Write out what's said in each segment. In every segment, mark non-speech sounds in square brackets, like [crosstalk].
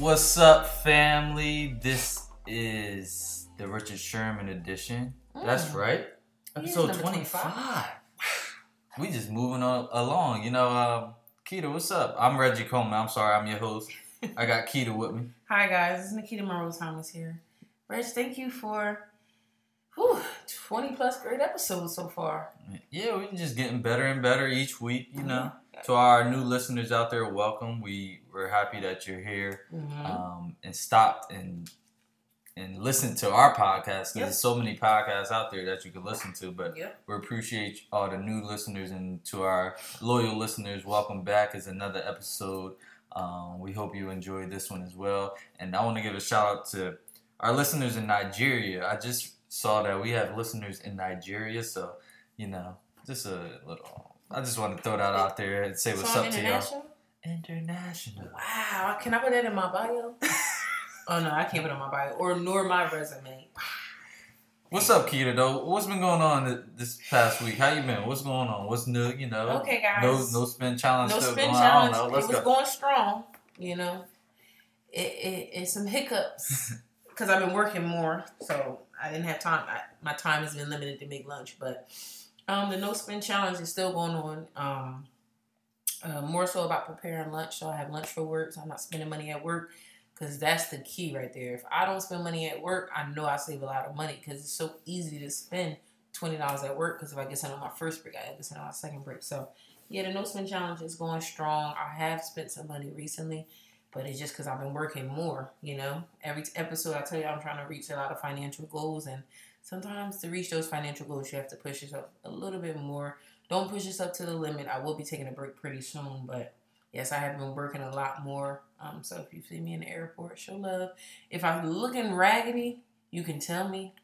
What's up, family? This is the Richard Sherman edition. That's right. Episode number 25. We just moving on along. You know, uh, Keita, what's up? I'm Reggie Coleman. I'm sorry, I'm your host. I got Keita with me. [laughs] Hi guys, this is Nikita Monroe Thomas here. Reg, thank you for whew, 20 plus great episodes so far. Yeah, we're just getting better and better each week, you know. To our new listeners out there, welcome. We we're happy that you're here Mhm. um, and stopped and and listened to our podcast because Yep. there's so many podcasts out there that you can listen to. But Yep. we appreciate all the new listeners and to our loyal listeners, welcome back. Is another episode. Um, we hope you enjoyed this one as well. And I want to give a shout out to our listeners in Nigeria. I just saw that we have listeners in Nigeria, so you know, just a little. I just want to throw that out there and say what's So I'm up to y'all. international? International. Wow, can I put that in my bio? [laughs] oh no, I can't put it in my bio or nor my resume. What's up, Keita? Though, what's been going on this past week? How you been? What's going on? What's new? You know, Okay, guys. No, no spin challenge. No still spin going challenge. I don't know. Let's it was go. going strong, you know. It, it it's some hiccups [laughs] because I've been working more, so I didn't have time. I, my time has been limited to make lunch, but um, the no spin challenge is still going on. Um, uh, more so about preparing lunch, so I have lunch for work, so I'm not spending money at work because that's the key right there. If I don't spend money at work, I know I save a lot of money because it's so easy to spend twenty dollars at work. Because if I get sent on my first break, I get sent on my second break. So yeah, the no spend challenge is going strong. I have spent some money recently, but it's just because I've been working more. You know, every episode I tell you I'm trying to reach a lot of financial goals, and sometimes to reach those financial goals, you have to push yourself a little bit more. Don't push yourself to the limit. I will be taking a break pretty soon, but yes, I have been working a lot more. Um, so if you see me in the airport, show love. If I'm looking raggedy, you can tell me,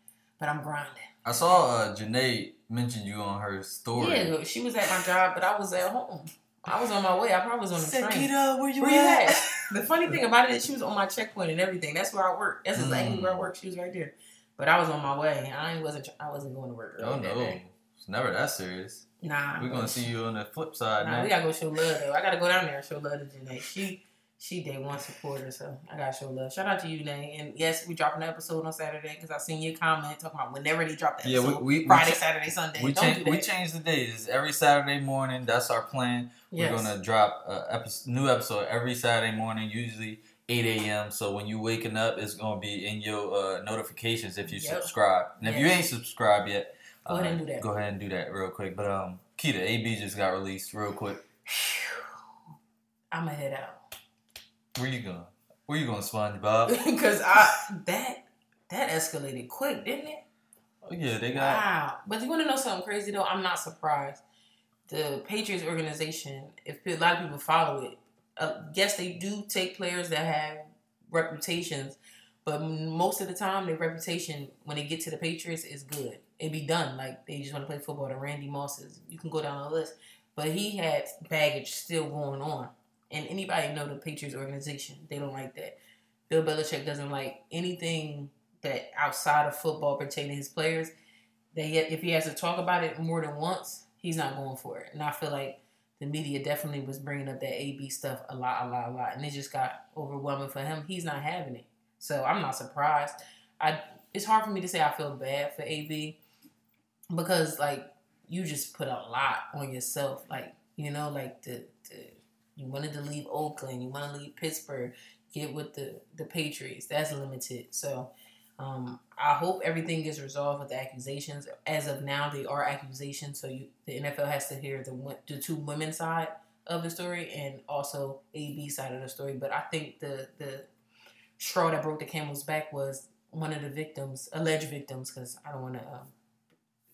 but I'm grinding. I saw uh, Janae mention you on her story. Yeah, she was at my job, but I was at home. I was on my way. I probably was on the Said, train. Where you Where you at? [laughs] the funny thing about it is she was on my checkpoint and everything. That's where I work. That's exactly Mm. where I work. She was right there. But I was on my way. I wasn't. I wasn't going to work. Oh early that no, it's never that serious. Nah. We're gonna see you on the flip side, Nah, man. we gotta go show love though. I gotta go down there and show love to Janae. She she day one supporter, so I gotta show love. Shout out to you, Nay. And yes, we dropping an episode on Saturday because I seen your comment talking about whenever they drop the Yeah, we- episode. we- we Friday, cha- Saturday, Sunday. we Don't change do we changed the days. It's every Saturday morning. That's our plan. Yes. We're gonna drop a episode, new episode every Saturday morning, usually 8 a.m. So when you waking up, it's gonna be in your uh, notifications if you Yep. subscribe. And if you ain't subscribed yet, Go ahead uh, and do that. Go ahead and do that real quick. But um, Keita, AB just got released real quick. I'ma head out. Where you going? Where you going, SpongeBob? Because [laughs] I that that escalated quick, didn't it? oh yeah, they got. Wow. But you want to know something crazy though? I'm not surprised. The Patriots organization, if a lot of people follow it, uh, yes, they do take players that have reputations, but most of the time, their reputation when they get to the Patriots is good. It be done like they just want to play football. The Randy Mosses, you can go down the list, but he had baggage still going on, and anybody know the Patriots organization, they don't like that. Bill Belichick doesn't like anything that outside of football pertaining to his players. That he, if he has to talk about it more than once, he's not going for it. And I feel like the media definitely was bringing up that AB stuff a lot, a lot, a lot, and it just got overwhelming for him. He's not having it, so I'm not surprised. I it's hard for me to say I feel bad for AB because like you just put a lot on yourself, like you know, like the you wanted to leave Oakland, you want to leave Pittsburgh, get with the the Patriots. That's limited, so. Um, I hope everything gets resolved with the accusations. As of now, they are accusations, so you, the NFL has to hear the the two women side of the story and also AB side of the story. But I think the the straw that broke the camel's back was one of the victims, alleged victims, because I don't want to um,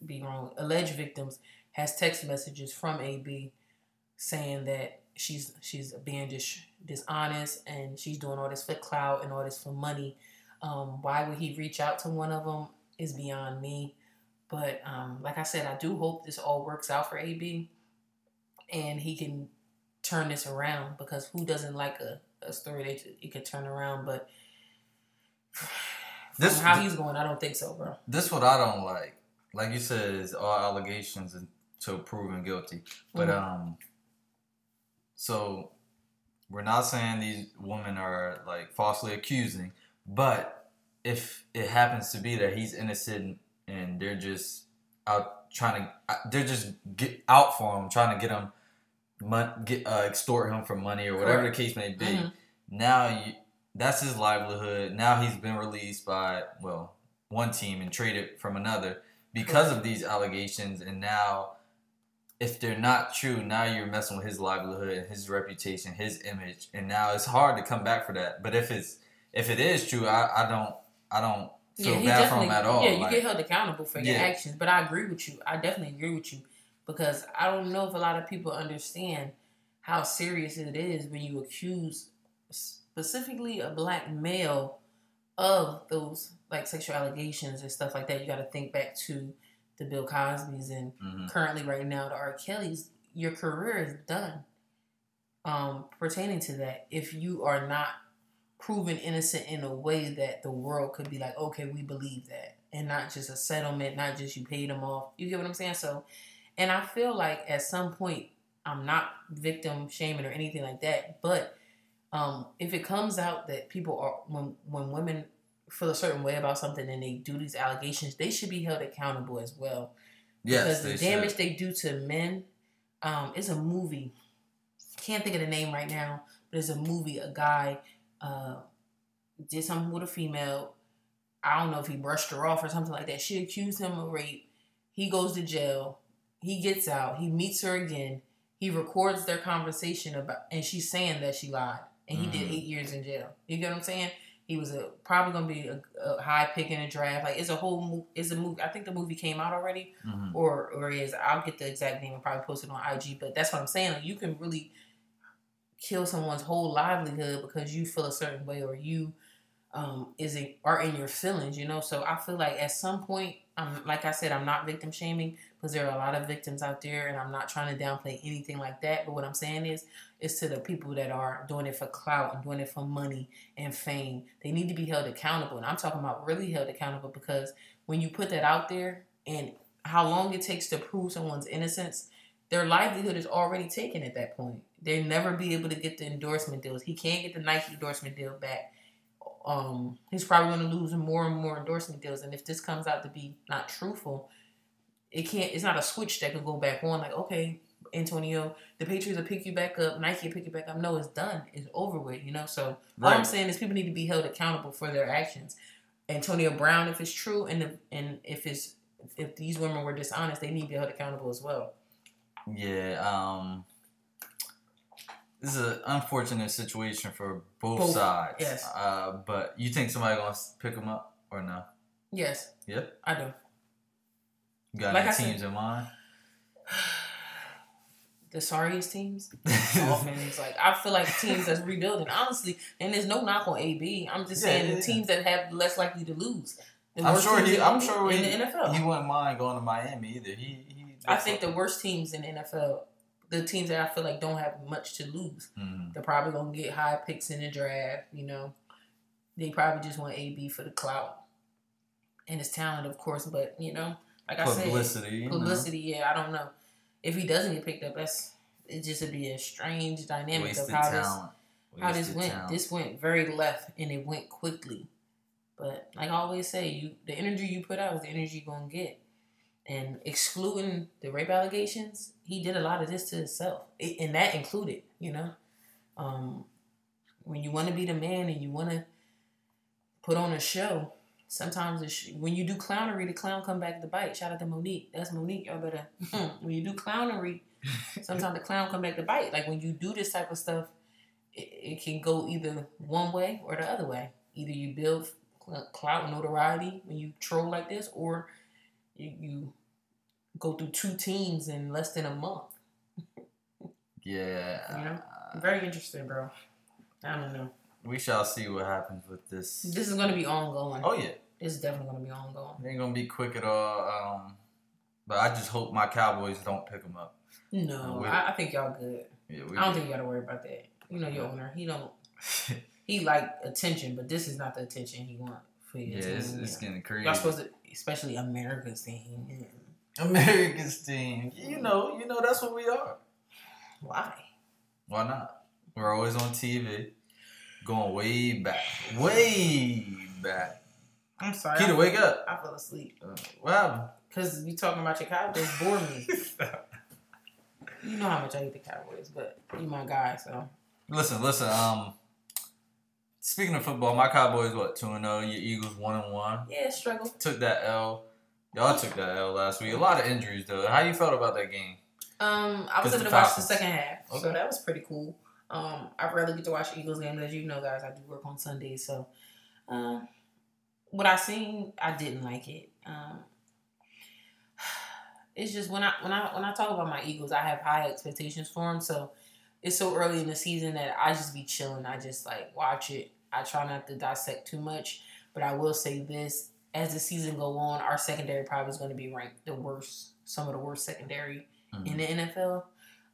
be wrong. Alleged victims has text messages from AB saying that she's she's being dis- dishonest and she's doing all this for clout and all this for money um, why would he reach out to one of them is beyond me. But um, like I said, I do hope this all works out for AB and he can turn this around because who doesn't like a, a story that it could turn around? But [sighs] this how he's going, I don't think so, bro. This what I don't like. Like you said, is all allegations until proven guilty. But mm-hmm. um, so we're not saying these women are like falsely accusing, but if it happens to be that he's innocent and they're just out trying to, uh, they're just get out for him, trying to get him, get uh, extort him for money or whatever Correct. the case may be. Mm-hmm. Now you, that's his livelihood. Now he's been released by well one team and traded from another because of these allegations, and now if they're not true, now you're messing with his livelihood, his reputation, his image, and now it's hard to come back for that. But if it's if it is true, I, I don't I don't feel yeah, bad for him at all. Yeah, you like, get held accountable for your yeah. actions. But I agree with you. I definitely agree with you because I don't know if a lot of people understand how serious it is when you accuse specifically a black male of those like sexual allegations and stuff like that. You got to think back to the Bill Cosby's and mm-hmm. currently right now the R. Kelly's. Your career is done. Um, pertaining to that, if you are not proven innocent in a way that the world could be like, okay, we believe that, and not just a settlement, not just you paid them off. You get what I'm saying? So, and I feel like at some point, I'm not victim shaming or anything like that, but um, if it comes out that people are when when women feel a certain way about something and they do these allegations, they should be held accountable as well. Yes, because the damage should. they do to men. Um, it's a movie. Can't think of the name right now, but it's a movie. A guy uh, did something with a female. I don't know if he brushed her off or something like that. She accused him of rape. He goes to jail. He gets out. He meets her again. He records their conversation about, and she's saying that she lied, and he mm. did eight years in jail. You get what I'm saying? He was a, probably gonna be a, a high pick in a draft. Like it's a whole, it's a movie. I think the movie came out already, mm-hmm. or or is. I'll get the exact name and probably post it on IG. But that's what I'm saying. Like you can really kill someone's whole livelihood because you feel a certain way or you um, is it are in your feelings, you know. So I feel like at some point, I'm like I said, I'm not victim shaming because there are a lot of victims out there, and I'm not trying to downplay anything like that. But what I'm saying is, is to the people that are doing it for clout and doing it for money and fame. They need to be held accountable, and I'm talking about really held accountable because when you put that out there and how long it takes to prove someone's innocence, their livelihood is already taken at that point. They'll never be able to get the endorsement deals. He can't get the Nike endorsement deal back. Um, he's probably going to lose more and more endorsement deals. And if this comes out to be not truthful, it can't. It's not a switch that can go back on. Like, okay, Antonio, the Patriots will pick you back up. Nike will pick you back up. No, it's done. It's over with. You know. So right. all I'm saying is people need to be held accountable for their actions. Antonio Brown, if it's true, and if, and if it's if these women were dishonest, they need to be held accountable as well. Yeah. Um this is an unfortunate situation for both, both sides. Yes. Uh, but you think somebody gonna pick them up or no? Yes. Yep. I do. You got like any I teams said, in mind? [sighs] The sorriest teams, [laughs] Dolphins. Like I feel like teams that's rebuilding, honestly. And there's no knock on AB. I'm just yeah, saying yeah, the teams that have less likely to lose. I'm sure he. I'm sure in he, the NFL. He wouldn't mind going to Miami either. He. he I think the worst teams in the NFL the teams that I feel like don't have much to lose. Mm-hmm. They're probably gonna get high picks in the draft. You know, they probably just want AB for the clout and his talent, of course. But you know, like publicity, I said, publicity. Yeah, I don't know. If he doesn't get picked up, that's it. Just would be a strange dynamic Wasted of how talent. this how this went. talent. This went very left, and it went quickly. But like I always say, you the energy you put out is the energy you're gonna get. And excluding the rape allegations, he did a lot of this to himself, It- and that included, you know, um, when you want to be the man and you want to put on a show. Sometimes sh- when you do clownery, the clown come back to bite. Shout out to Monique. That's Monique. Y'all better. Hmm, when you do clownery, [laughs] sometimes the clown come back to bite. Like when you do this type of stuff, it, it can go either one way or the other way. Either you build cl- clout notoriety when you troll like this, or you, you go through two teams in less than a month. Yeah. You know? Very interesting, bro. I don't know. We shall see what happens with this. This is gonna be ongoing. Oh yeah, it's definitely gonna be ongoing. it ain't gonna be quick at all. Um, but I just hope my Cowboys don't pick them up. No, I, I think y'all good. Yeah, we I don't think you gotta worry about that. You know your owner. He don't. [laughs] He like attention, but this is not the attention he want for your yeah, team. it's, you it's getting crazy. Y'all supposed to, especially America's team. [laughs] America's team. You know, you know that's what we are. Why? Why not? We're always on TV, going way back, way back. I'm sorry. Keita, I, wake up. I fell asleep Uh, what happened? because you talking about your Cowboys bore me. [laughs] you know how much I hate the Cowboys, but you my guy, so Listen, listen. Um, speaking of football, my Cowboys what two and zero. Your Eagles one and one. yeah, struggle. Took that L. Y'all took that L last week. A lot of injuries though. How you felt about that game? Um, I was able to watch the second half, so that was pretty cool. Um, I rarely get to watch Eagles games, as you know, guys. I do work on Sundays, so uh, what I seen, I didn't like it. Um, [sighs] it's just when I when I when I talk about my Eagles, I have high expectations for them. So it's so early in the season that I just be chilling. I just like watch it. I try not to dissect too much, but I will say this: as the season go on, our secondary probably is going to be ranked the worst, some of the worst secondary in the NFL.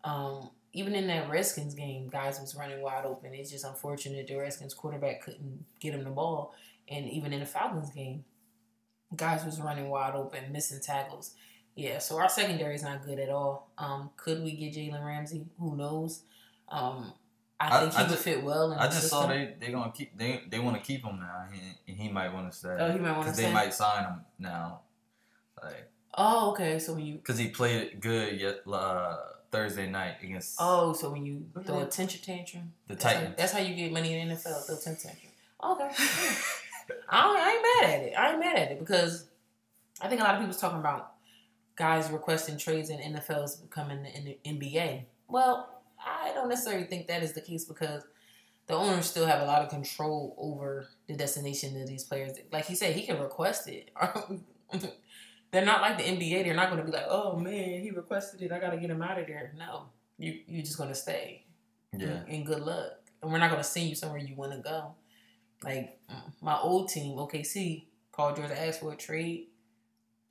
Um, even in that Redskins game, guys was running wide open. It's just unfortunate the Redskins quarterback couldn't get him the ball. And even in the Falcons game, guys was running wide open, missing tackles. Yeah, so our secondary is not good at all. Um, could we get Jalen Ramsey? Who knows? Um, I I- think he I would just- fit well in I just system. saw they they gonna keep they they want to keep him now. He he might want to stay. Oh, he might wanna because they might sign him now. Like Oh, okay. So when you because he played good yet uh, Thursday night against oh, so when you Look at throw a that. temper tantrum, the That's how, Titans. that's how you get money in the NFL. Throw temper tantrum. Okay. [laughs] I, I ain't mad at it. I ain't mad at it because I think a lot of people's talking about guys requesting trades in NFLs becoming in the NBA. Well, I don't necessarily think that is the case because the owners still have a lot of control over the destination of these players. Like he said, he can request it. [laughs] Um, They're not like the NBA. They're not going to be like, "Oh man, he requested it. I got to get him out of there." No, you you're just going to stay yeah, and good luck. And we're not going to send you somewhere you want to go. Like my old team, OKC, Paul George asked for a trade,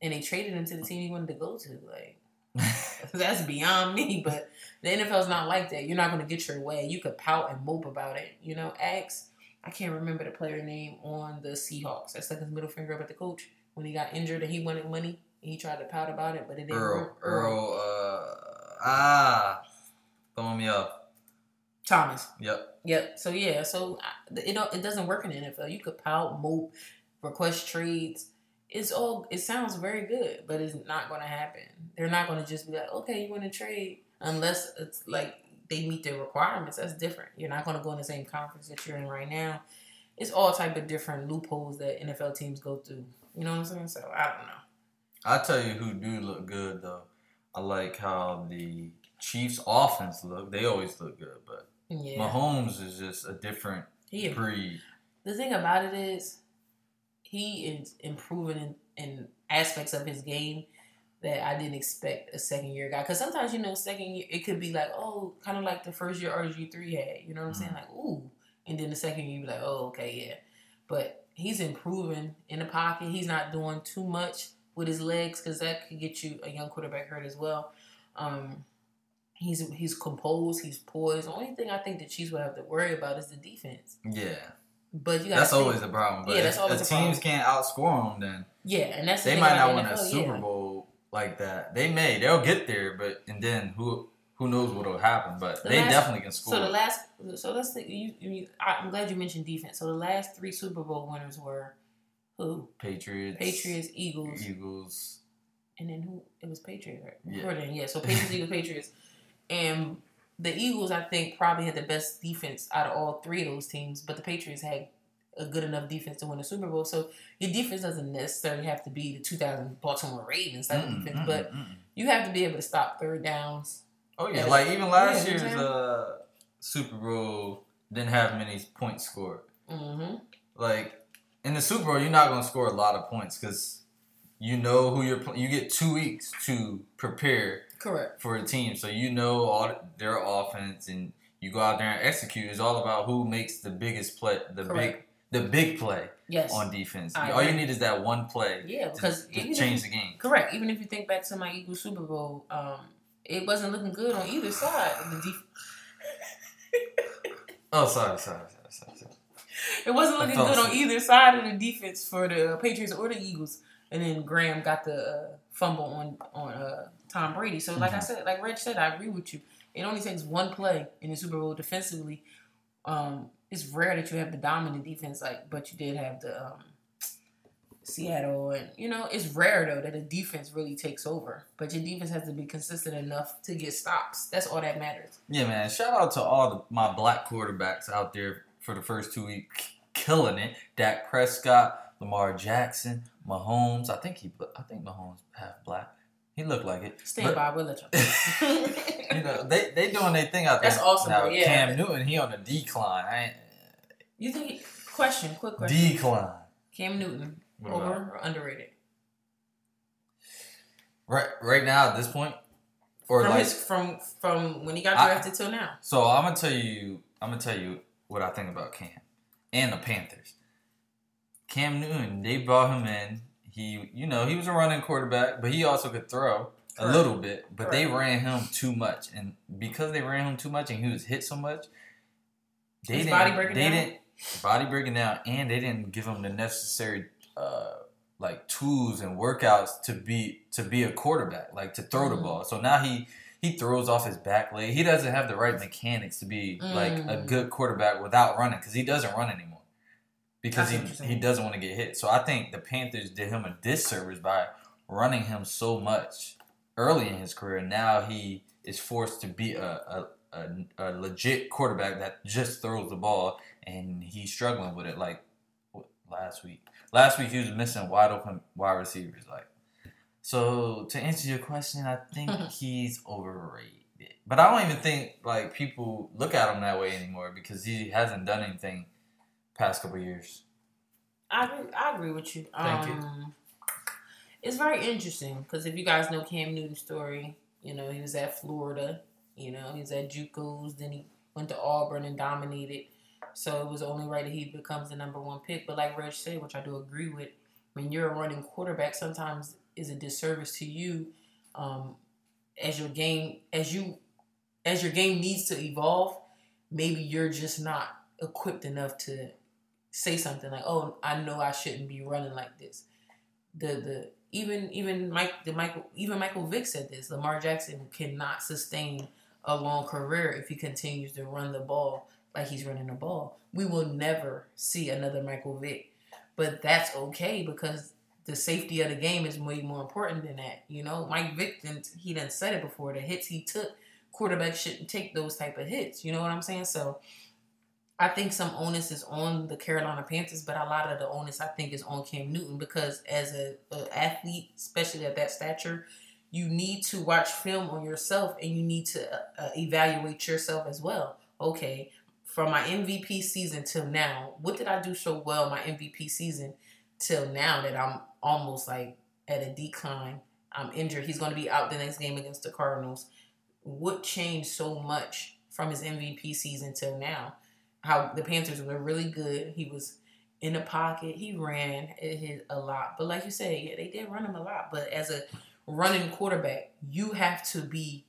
and they traded him to the team he wanted to go to. Like [laughs] that's beyond me. But the NFL's not like that. You're not going to get your way. You could pout and mope about it. You know, ask. I can't remember the player name on the Seahawks. That stuck his middle finger up at the coach when he got injured and he wanted money. And he tried to pout about it, but it didn't Earl work. Earl uh ah throwing me off. Thomas. Yep. Yep. So yeah. So it it doesn't work in the NFL. You could pout, mope, request trades. It's all. It sounds very good, but it's not going to happen. They're not going to just be like, okay, you want to trade, unless it's like they meet their requirements. That's different. You're not going to go in the same conference that you're in right now. It's all type of different loopholes that NFL teams go through. You know what I'm saying? So I don't know. I tell you who do look good though. I like how the Chiefs offense look. They always look good, but Yeah. Mahomes is just a different He breed. the thing about it is he is improving in, in aspects of his game that I didn't expect a second year guy. Because sometimes you know, second year it could be like, oh, kind of like the first year RG three had. You know what I'm saying? Mhm. Like, ooh, and then the second year you be like, oh, okay, yeah. But he's improving in the pocket. He's not doing too much with his legs because that could get you a young quarterback hurt as well. Um, he's he's composed. He's poised. The only thing I think the Chiefs would have to worry about is the defense. Yeah, But you got that's always the problem. But Yeah, that's if always the the teams can't outscore them, then Yeah, and that's the they might not win a Super yeah. Bowl like that. They may. They'll get there, but and then who who knows what'll happen? But The they last- definitely can score. So the last, so let's think. You, you, I'm glad you mentioned defense. So the last three Super Bowl winners were who? Patriots, Patriots, Eagles, Eagles. and then who? It was Patriots, right? Yeah. Yeah. So Patriots, Eagles, Patriots, and the Eagles. I think probably had the best defense out of all three of those teams. But the Patriots had a good enough defense to win the Super Bowl. So your defense doesn't necessarily have to be the 2000 Baltimore Ravens type Mm, defense, mm, but mm. you have to be able to stop third downs. Oh yeah, Yeah. like even last Yeah, year's exactly. uh, Super Bowl didn't have many points scored. Mm-hmm. Like in the Super Bowl, you're not going to score a lot of points because you know who you're. pl- You get two weeks to prepare Correct. for a team, so you know all their offense, and you go out there and execute. It's all about who makes the biggest play, the Correct. big, the big play Yes. on defense. I all you need is that one play Yeah, because to change the game. Correct. Even if you think back to my Eagles Super Bowl, um, it wasn't looking good on either side. Of the def- [laughs] Oh, sorry, sorry, sorry, sorry. sorry. it wasn't looking good on either side of the defense for the Patriots or the Eagles. And then Graham got the uh, fumble on on uh, Tom Brady. So, like I Mhm. said, like Reg said, I agree with you. It only takes one play in the Super Bowl defensively. Um, it's rare that you have the dominant defense, like, but you did have the um, Seattle, and you know, it's rare though that a defense really takes over. But your defense has to be consistent enough to get stops. That's all that matters. Yeah, man. Shout out to all the, my black quarterbacks out there for the first two weeks, killing it. Dak Prescott, Lamar Jackson, Mahomes. I think he, I think Mahomes half black. He looked like it. Stand But- by, we'll let y'all. You know, they they doing their thing out there. That's awesome, Now, yeah. Cam Newton, he on the decline. I you think? Question, quick question. decline. Cam Newton, What over about- or underrated? Right, right now at this point, or From like his from from when he got I- drafted till now. So I'm gonna tell you, I'm gonna tell you what I think about Cam and the Panthers. Cam Newton, they brought him in. He, you know, he was a running quarterback, but he also could throw a Correct. little bit. But they ran him too much, and because they ran him too much, and he was hit so much, they His didn't. body breaking they down? didn't body breaking down, and they didn't give him the necessary. Uh, like tools and workouts to be to be a quarterback, like to throw the Mhm. ball. So now he he throws off his back leg. He doesn't have the right mechanics to be like a Mm. good quarterback without running because he doesn't run anymore because That's he he doesn't want to get hit. So I think the Panthers did him a disservice by running him so much early in his career. Now he is forced to be a a, a, a legit quarterback that just throws the ball, and he's struggling with it. Like last week, last week he was missing wide open wide receivers. Like so, to answer your question, I think [laughs] he's overrated. But I don't even think like people look at him that way anymore because he hasn't done anything past couple years. I agree, I agree with you. Thank you. um, It's very interesting because if you guys know Cam Newton's story, you know he was at Florida. You know he was at JUCOs, then he went to Auburn and dominated. So it was only right that he becomes the number one pick. But like Reg said, which I do agree with, when you're a running quarterback, sometimes is a disservice to you um, as your game as you as your game needs to evolve. Maybe you're just not equipped enough to say something like, "Oh, I know I shouldn't be running like this." The the even even Mike the Michael even Michael Vick said this. Lamar Jackson cannot sustain a long career if he continues to run the ball like he's running the ball. We will never see another Michael Vick, but that's okay because the safety of the game is way more important than that. You know, Mike Vick didn't, he done said it before. The hits he took, quarterbacks shouldn't take those type of hits. You know what I'm saying? So I think some onus is on the Carolina Panthers, but a lot of the onus I think is on Cam Newton because as a, athlete, especially at that stature, you need to watch film on yourself and you need to uh, evaluate yourself as well. Okay, from my MVP season till now, what did I do so well my MVP season till now that I'm almost like at a decline? I'm injured. He's going to be out the next game against the Cardinals. What changed so much from his MVP season till now? How the Panthers were really good. He was in the pocket. He ran hit a lot. But like you said, yeah, they did run him a lot. But as a running quarterback, you have to be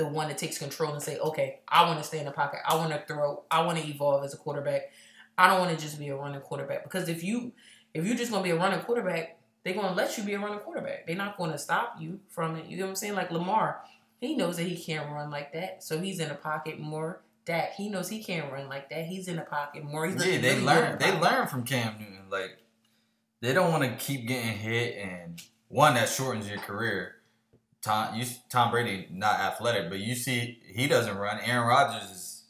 the one that takes control and say, okay, I want to stay in the pocket. I want to throw. I want to evolve as a quarterback. I don't want to just be a running quarterback because if you if you're just gonna be a running quarterback, they're gonna let you be a running quarterback. They're not gonna stop you from it. You know what I'm saying? Like Lamar, he knows that he can't run like that, so he's in the pocket more. Dak, he knows he can't run like that. He's in the pocket more. He's Yeah, they learn. They learn from Cam Newton. Like they don't want to keep getting hit, and one that shortens your career. Tom, you, Tom Brady not athletic, but you see he doesn't run. Aaron Rodgers is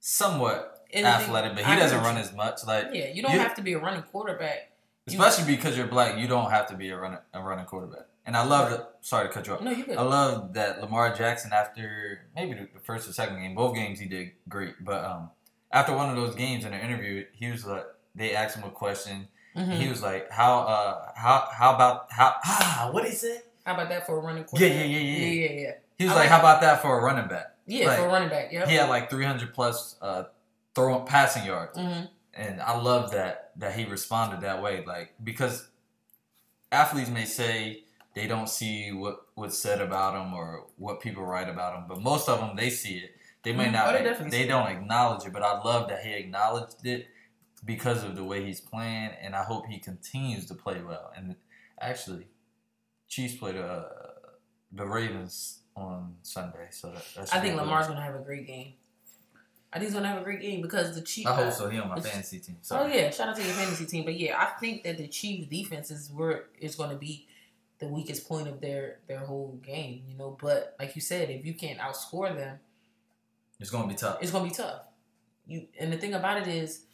somewhat And the thing- athletic, but I he doesn't run as much. Like. Yeah, you don't you- have to be a running quarterback. You- especially because you're black, you don't have to be a running a running quarterback. And I love it. Sorry to cut you off. No, you good. I love that Lamar Jackson after maybe the first or second game, both games he did great. But um, after one of those games in an interview, he was like, they asked him a question. Mhm. He was like, "How uh how how about how ah what is it?" How about that for a running Yeah, quarterback? yeah, yeah, yeah. yeah, yeah, yeah. He was like, "How about that for a running back?" Yeah, for a running back. Yeah. He had like 300 plus uh throwing passing yards, hmm and I love that that he responded that way. Like because athletes may say they don't see what what's said about them or what people write about them, but most of them they see it. They may Mhm. not. Oh, they they definitely see it. don't acknowledge it, but I love that he acknowledged it because of the way he's playing, and I hope he continues to play well. And actually, Chiefs played uh, the Ravens on Sunday, so that, that I think good. Lamar's gonna have a great game. I think he's gonna have a great game because the Chiefs. I hope so. He on my fantasy team. Oh yeah, shout out to your fantasy team. But yeah, I think that the Chiefs defense is where is going to be the weakest point of their their whole game. You know, but like you said, if you can't outscore them, It's gonna be tough. it's going to be tough. You and the thing about it is,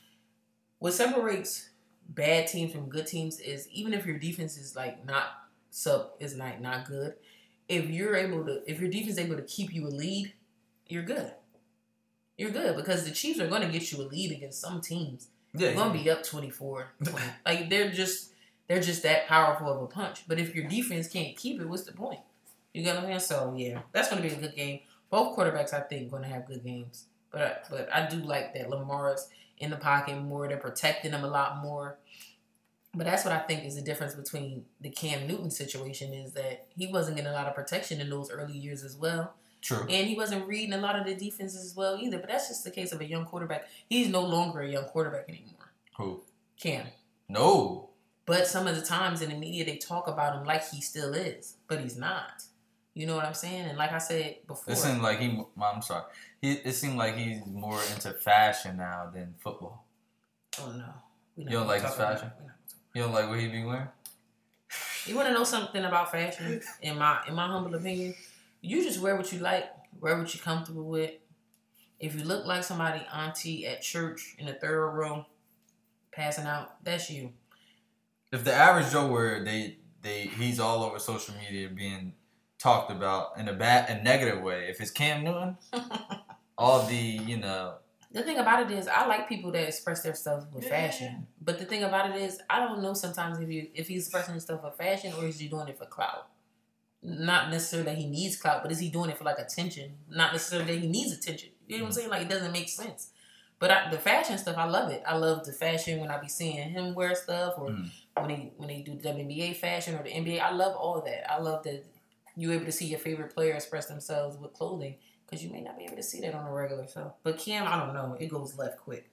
what separates bad teams from good teams is even if your defense is like not sub is not not good, if you're able to if your defense is able to keep you a lead, you're good. You're good because the Chiefs are going to get you a lead against some teams. Yeah, They're gonna be up 24, [laughs] 20. like they're just they're just that powerful of a punch. But if your defense can't keep it, what's the point? You get what I'm saying? So yeah, that's gonna be a good game. Both quarterbacks, I think, gonna have good games. But I, but I do like that Lamar's in the pocket more. They're protecting him a lot more. But that's what I think is the difference between the Cam Newton situation is that he wasn't getting a lot of protection in those early years as well. True. And he wasn't reading a lot of the defenses as well either. But that's just the case of a young quarterback. He's no longer a young quarterback anymore. Who? Cam. No. But some of the times in the media they talk about him like he still is, but he's not. You know what I'm saying? And like I said before, It seemed like he. I'm sorry. He. It seemed like he's more into fashion now than football. oh no, we You don't like his about fashion? that. We're not gonna You don't like what he be wearing? You want to know something about fashion? In my in my humble opinion, you just wear what you like, wear what you're comfortable with. If you look like somebody auntie at church in the third row, passing out, that's you. If the average Joe were they they he's all over social media being talked about in a bad a negative way. If it's Cam Newton, [laughs] all the you know The thing about it is, I like people that express their stuff with fashion. But the thing about it is, I don't know sometimes if you if he's expressing his stuff for fashion or is he doing it for clout. Not necessarily that he needs clout, but is he doing it for like attention? Not necessarily that he needs attention. You know what I'm saying? Like it doesn't make sense. But I, the fashion stuff, I love it. I love the fashion when I be seeing him wear stuff, or Mm. when they when they do the WNBA fashion or the NBA. I love all that. I love that you're able to see your favorite player express themselves with clothing because you may not be able to see that on a regular. So, but Cam, I don't know. It goes left quick.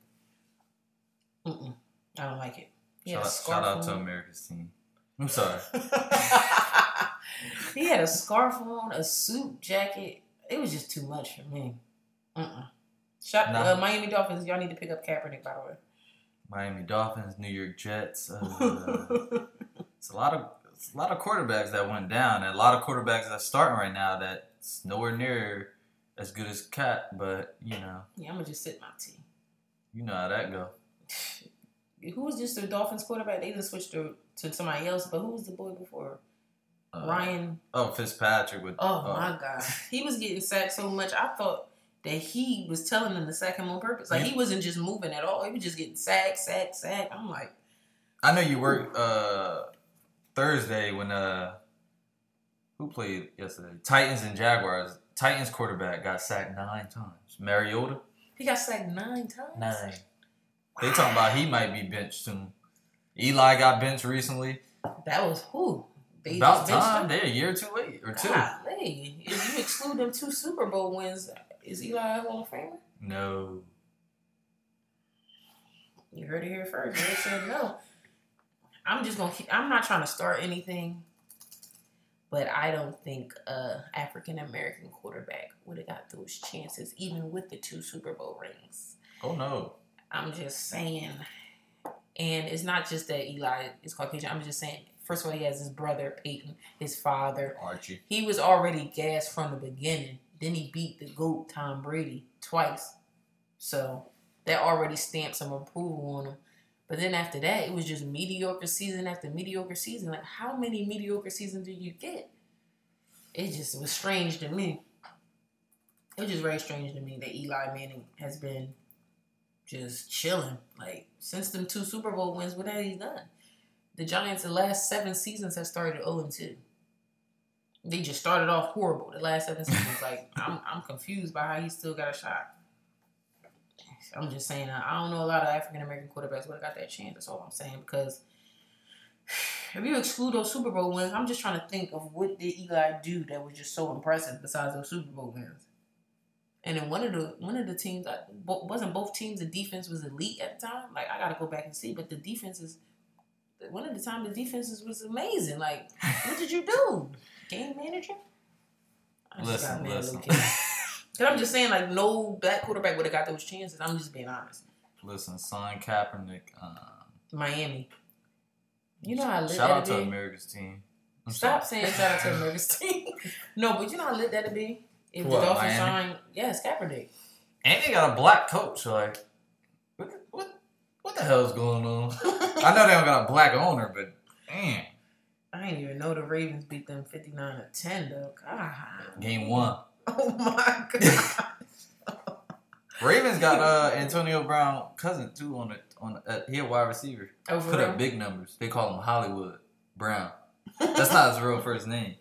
Mm-mm. I don't like it. He shout, out, shout out to. America's team. I'm sorry. [laughs] he had a scarf on, a suit, jacket. It was just too much for me. Mm-mm. Shot, Nah. uh, Miami Dolphins. Y'all need to pick up Kaepernick, by the way. Miami Dolphins, New York Jets. Uh, [laughs] it's a lot of it's a lot of quarterbacks that went down, and a lot of quarterbacks that's starting right now that's nowhere near as good as Cat. But you know, yeah, I'm gonna just sit my tea. you know how that go. [laughs] Who was just the Dolphins quarterback? They just switched to, to somebody else, but who was the boy before? Uh, Ryan. Oh, Fitzpatrick with. Oh my god, he was getting sacked so much. I thought that he was telling them to sack him on purpose. Like he wasn't just moving at all. He was just getting sacked, sacked, sacked. I'm like, I know you worked uh, Thursday when uh, who played yesterday? Titans and Jaguars. Titans quarterback got sacked nine times. Mariota he got sacked nine times. nine. They talking about he might be benched soon. Eli got benched recently. That was who. They About time. him? They're a year too late or two. Golly. If you exclude them two Super Bowl wins, is Eli a Hall of Famer? No. You heard it here first. They said no. I'm just gonna keep. I'm not trying to start anything, but I don't think a African American quarterback would have got those chances, even with the two Super Bowl rings. Oh no. I'm just saying, and it's not just that Eli is Caucasian. I'm just saying. First of all, he has his brother Peyton, his father. Archie. He was already gassed from the beginning. Then he beat the GOAT, Tom Brady, twice. So that already stamped some approval on him. But then after that, it was just mediocre season after mediocre season. Like, how many mediocre seasons do you get? It just was strange to me. It was just very strange to me that Eli Manning has been just chilling. Like, since them two Super Bowl wins, what has he done? The Giants, the last seven seasons, have started 0 2 they just started off horrible the last seven seasons. like I'm, I'm confused by how he still got a shot. I'm just saying I don't know a lot of African American quarterbacks would have got that chance. That's all I'm saying because [sighs] if you exclude those Super Bowl wins, I'm just trying to think of what did Eli do that was just so impressive besides those Super Bowl wins. And then one of the one of the teams wasn't both teams the defense was elite at the time. Like I got to go back and see, but the defense is one of the time the defenses was amazing. Like what did you do? [laughs] game manager? I listen, listen. [laughs] Cause I'm just saying, like, no black quarterback would have got those chances. I'm just being honest. Listen, sign Kaepernick. Um, Miami. You know how I lit shout out to be? America's team. I'm Stop sorry. saying shout out to [laughs] America's team. no, but you know how lit that'd be if what, the Dolphins signed. Yes, Kaepernick. And they got a black coach. Like, what, what, what the hell's going on? [laughs] I know they don't got a black owner, but damn. I didn't even know the Ravens beat them 59 to 10, though. God. Game one. [laughs] Oh, my God. Ravens got uh, Antonio Brown cousin too on it on uh, he a wide receiver. Oh, Put real? up big numbers. They call him Hollywood Brown. That's not his real first name.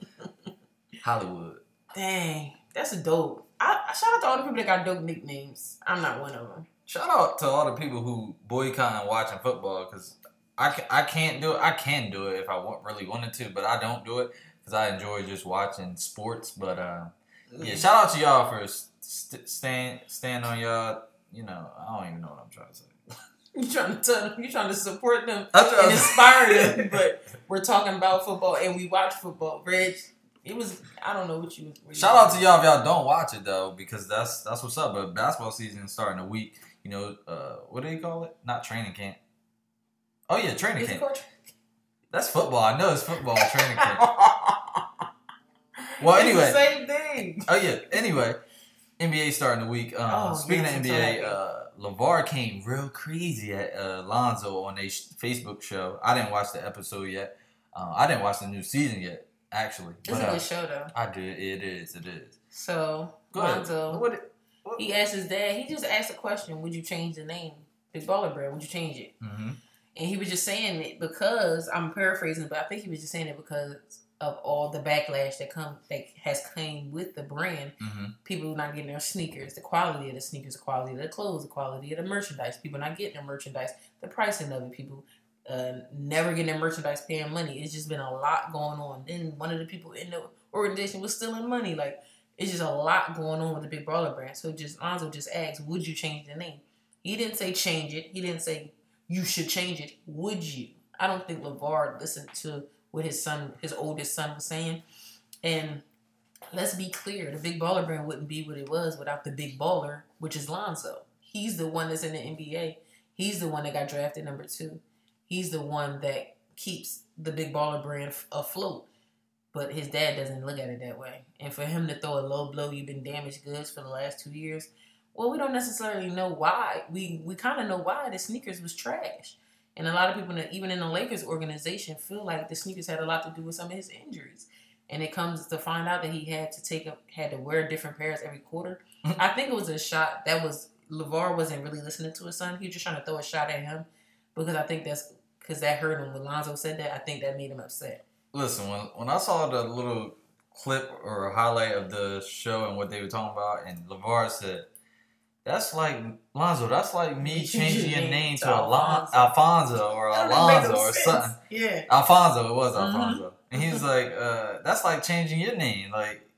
Hollywood. Dang, that's a dope. I, shout out to all the people that got dope nicknames. I'm not one of them. Shout out to all the people who boycott and watching football because I, I can't do it. I can do it if I want, really wanted to, but I don't do it because I enjoy just watching sports. But uh, yeah, shout out to y'all for st- staying stand on y'all. You know, I don't even know what I'm trying to say. [laughs] You trying to tell them, you trying to support them and inspire them, [laughs] but we're talking about football and we watch football. Reg, it was I don't know what you. What Shout out to y'all if y'all don't watch it though, because that's that's what's up. But basketball season starting a week. You know, uh, what do you call it? Not training camp. Oh yeah, training camp. That's football. I know it's football training camp. [laughs] well, anyway, same thing. Oh yeah. Anyway, NBA starting the week. Um, oh, speaking yes, of NBA, uh, LaVar came real crazy at uh, Lonzo on a Facebook show. I didn't watch the episode yet. Uh, I didn't watch the new season yet, actually. It's but, a good uh, show though. I did. It is. It is. So Go Lonzo, what, what, he asked his dad. He just asked a question: Would you change the name, Big Baller Brand? Would you change it? Mm-hmm. And he was just saying it because I'm paraphrasing, but I think he was just saying it because of all the backlash that come that has came with the brand. Mm-hmm. People not getting their sneakers, the quality of the sneakers, the quality of the clothes, the quality of the merchandise. People not getting their merchandise, the pricing of it. People uh, never getting their merchandise, paying money. It's just been a lot going on. Then one of the people in the organization was stealing money. Like it's just a lot going on with the Big Baller brand. So just Lonzo just asked, would you change the name? He didn't say change it. He didn't say you should change it. Would you? I don't think LaVar listened to what his son, his oldest son, was saying. And let's be clear, the big baller brand wouldn't be what it was without the big baller, which is Lonzo. He's the one that's in the NBA. He's the one that got drafted number two. He's the one that keeps the big baller brand afloat. But his dad doesn't look at it that way. And for him to throw a low blow, you've been damaged goods for the last two years, well, we don't necessarily know why. We we kind of know why the sneakers was trash, and a lot of people, even in the Lakers organization, feel like the sneakers had a lot to do with some of his injuries. And it comes to find out that he had to take a, had to wear different pairs every quarter. Mm-hmm. I think it was a shot that was LaVar wasn't really listening to his son. He was just trying to throw a shot at him because I think that's because that hurt him when Lonzo said that. I think that made him upset. Listen, when when I saw the little clip or highlight of the show and what they were talking about, and LaVar said that's like Lonzo. That's like me [laughs] changing your name to Alfonso, Alfonso or Alonzo or something. Yeah, Alfonso. It was mm-hmm. Alfonso, mm-hmm. and he was like, uh, "That's like changing your name." Like,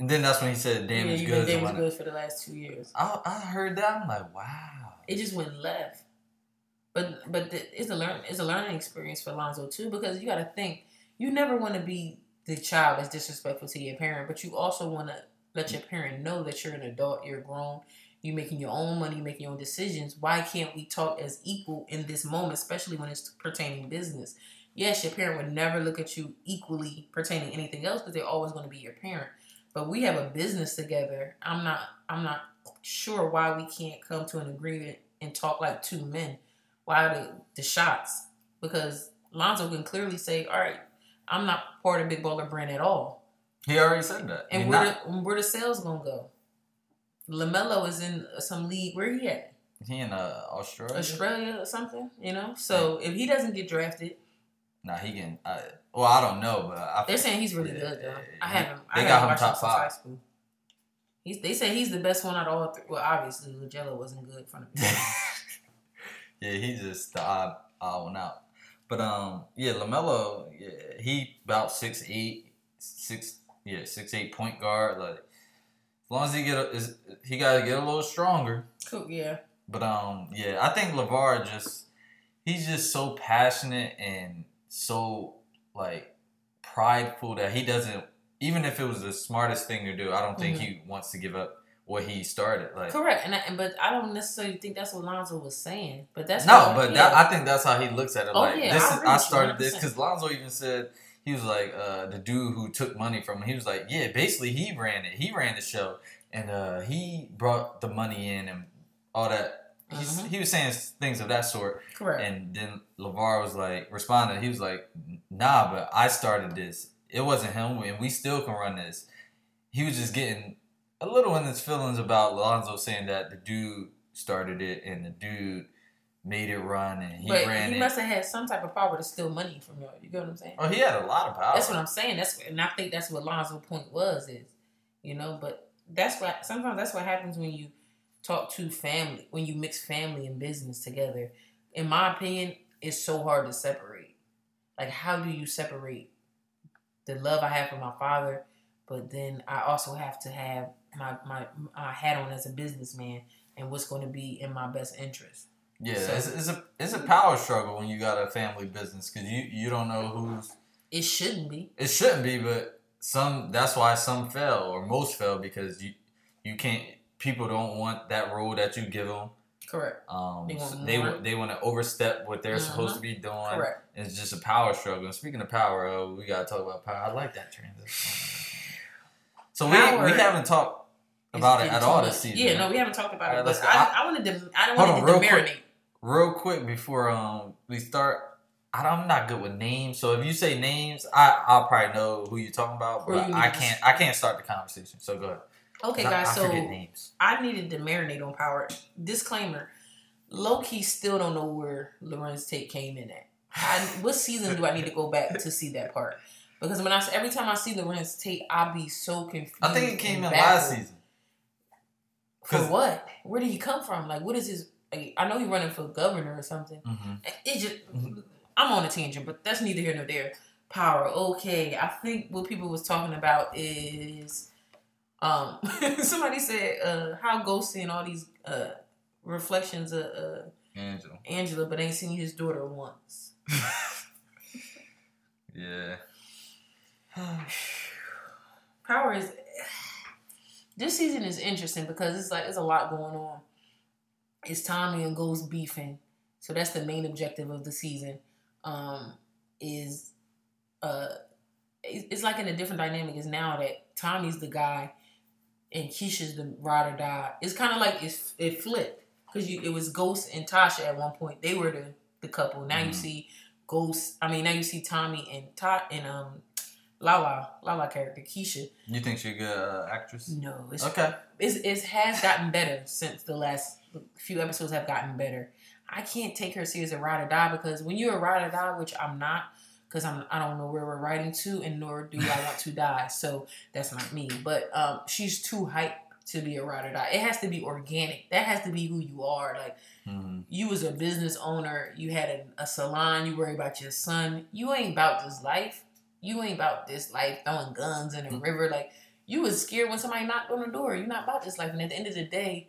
and then that's when he said, "Damage yeah, goods." Damage goods for the last two years. I, I heard that. I'm like, wow. It just went left. But but the, it's a learn it's a learning experience for Lonzo too because you got to think you never want to be the child that's disrespectful to your parent, but you also want to let your parent know that you're an adult, you're grown, you're making your own money, you're making your own decisions. Why can't we talk as equal in this moment, especially when it's pertaining business? Yes, your parent would never look at you equally pertaining anything else because they're always going to be your parent. But we have a business together. I'm not. I'm not sure why we can't come to an agreement and talk like two men. Why the the shots? Because Lonzo can clearly say, "All right, I'm not part of Big Baller Brand at all." He already said that. And He where not. the, where the sales gonna go? LaMelo is in some league. Where he at? He in uh, Australia. Australia or something? You know. So if he doesn't get drafted, Nah, he can. Uh, well, I don't know, but I, they're saying he's really Yeah, good though. yeah, I haven't. they I got him top since high five. school. He's, they say he's the best one out of all three. Well, obviously, LiAngelo wasn't good from [laughs] the yeah, he's just the odd, odd one out. But um, yeah, LaMelo, yeah, he about six eight, six yeah six eight point guard. Like long as he get a, is he got to get a little stronger. cool. Yeah. But um, yeah, I think LaVar just he's just so passionate and so like prideful that he doesn't. Even if it was the smartest thing to do, I don't think he wants to give up what he started. Like Correct. And, I, but I don't necessarily think that's what Lonzo was saying. But that's no, what- but yeah. that, I think that's how he looks at it. Oh, like yeah, this I is I started this because Lonzo even said he was like uh, the dude who took money from him. He was like, yeah, basically he ran it. He ran the show, and uh, he brought the money in and all that. He's, Mhm. He was saying things of that sort, correct. and then LaVar was like responded. He was like, nah, but I started this. It wasn't him, and we still can run this. He was just getting a little in his feelings about Lonzo saying that the dude started it and the dude made it run and he but ran he it. must have had some type of power to steal money from y'all. You get what I'm saying? oh, he had a lot of power. That's what I'm saying. That's and I think that's what Lonzo's point was is, you know. But that's what sometimes that's what happens when you talk to family when you mix family and business together. In my opinion, it's so hard to separate. Like, how do you separate the love I have for my father, but then I also have to have my my, my hat on as a businessman and what's going to be in my best interest. Yeah, So- it's, it's a it's a power struggle when you got a family business because you you don't know who's It shouldn't be. it shouldn't be, but some that's why some fail or most fail because you you can't people don't want that role that you give them. Correct. Um, They want so they they want to overstep what they're supposed Mhm. to be doing. Correct. It's just a power struggle. And speaking of power, uh, we gotta talk about power. I like that transition. So we Power we haven't talked about it at all this season. Yeah, no, we haven't talked about right, it. But go. I, I wanted to. I wanted on, to marinate. Real quick before um we start, I don't- I'm not good with names. So if you say names, I I'll probably know who you're talking about, but I can't I can't start the conversation. So go ahead. Okay, guys. I so forget names. I needed to marinate on power. Disclaimer: low key still don't know where Larenz Tate came in at. I, what season do I need to go back to see that part? Because when I every time I see Larenz Tate, I'll be so confused. I think it came in last season. For what? Where did he come from? Like, what is his? Like, I know he's running for governor or something. hmm It just, Mhm. I'm on a tangent, but that's neither here nor there. Power, okay. I think what people was talking about is, um, [laughs] somebody said uh, how Ghosty and all these uh reflections of uh, Angel. Angela, but ain't seen his daughter once. [laughs] Yeah. [sighs] Power is [sighs] this season is interesting because it's like there's a lot going on. It's Tommy and Ghost beefing, so that's the main objective of the season. Um, is uh, it's like in a different dynamic. Is now that Tommy's the guy and Keisha's the ride or die. It's kind of like it's, it flipped because you it was Ghost and Tasha at one point. They were the the couple. Now you Mhm. see Ghost. I mean, now you see Tommy and Todd and um Lala Lala character Keisha. You think she's a good uh, actress? No, it's, Okay. it's it has gotten better since the last few episodes have gotten better. I can't take her serious as a ride or die because when you're a ride or die, which I'm not, because I'm I don't know where we're riding to, and nor do I want to die. So that's not me. But um, she's too hyped to be a ride or die. It has to be organic. That has to be who you are. Like hmm you was a business owner, you had a, a salon, you worry about your son. You ain't about this life. You ain't about this life throwing guns in a Mm. river. Like you was scared when somebody knocked on the door. You're not about this life. And at the end of the day,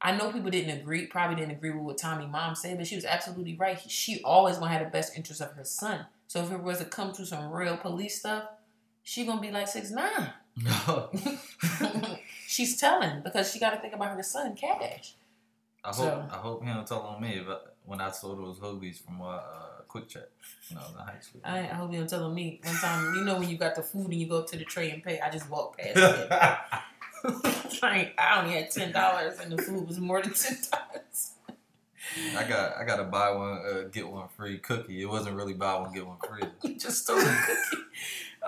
I know people didn't agree, probably didn't agree with what Tommy mom said, but she was absolutely right. She always gonna have the best interest of her son. So if it was to come to some real police stuff, she gonna be like six nine. No. [laughs] [laughs] She's telling because she got to think about her son, Cash. I hope So- I hope he don't tell on me but when I sold those hoagies from uh, uh QuickChek when I was in high school. I, I hope you don't tell on me. One time, you know when you got the food and you go up to the tray and pay, I just walked past it. [laughs] [laughs] like, I only had ten dollars and the food was more than ten dollars. I got I got to buy one uh, get one free cookie. It wasn't really buy one get one free. [laughs] You just stole the cookie.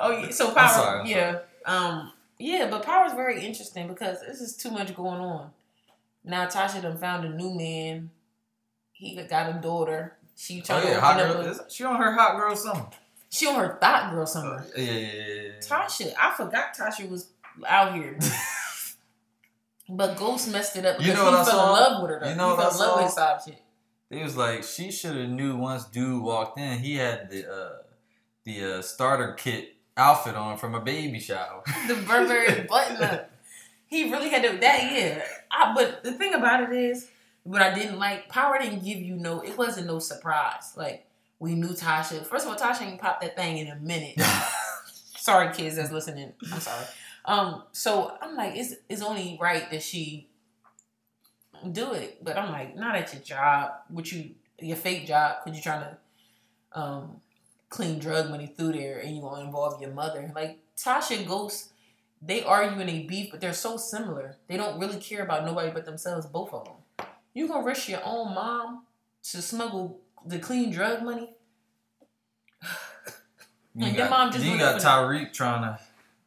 Oh yeah, so I'm power. sorry, I'm yeah, um, yeah, but power is very interesting because this is too much going on. Now Tasha done found a new man. He got a daughter. She Oh yeah, to hot girl. A, Is, she on her hot girl summer. she on her thought girl summer. Yeah, yeah, yeah, yeah. Tasha, I forgot Tasha was out here. [laughs] But Ghost messed it up You because know he fell in love with her. Though. You know he what fell I in love with saw? his side chick. It was like she should have knew once dude walked in. He had the uh, the uh, starter kit outfit on from a baby shower. [laughs] The Burberry button up. He really had to that yeah. I, but the thing about it is, what I didn't like, Power didn't give you no. It wasn't no surprise. Like we knew Tasha. First of all, Tasha ain't popped that thing in a minute. [laughs] sorry, kids that's listening. I'm sorry. Um, so I'm like, it's it's only right that she do it. But I'm like, not at your job, which you your fake job, because you're trying to um clean drug money through there, and you want to involve your mother. Like Tasha and Ghost, they argue and they beef, but they're so similar. They don't really care about nobody but themselves. Both of them. You gonna risk your own mom to smuggle the clean drug money? You And your got, mom just you got Tariq trying to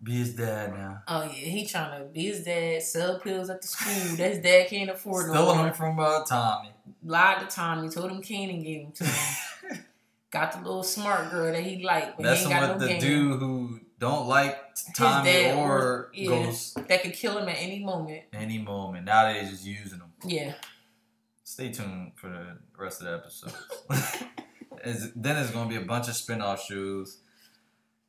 be his dad now. Oh yeah, he trying to be his dad, sell pills at the school that his dad can't afford no more. him from uh, Tommy. Lied to Tommy, told him Kanan gave him to him. [laughs] got the little smart girl that he liked, but he Messing ain't got with no the game. dude who don't like Tommy or or- yeah. Ghost that could kill him at any moment. any moment. Now they just using him. Yeah, Stay tuned for the rest of the episode. [laughs] Then there's gonna be a bunch of spin-off shows.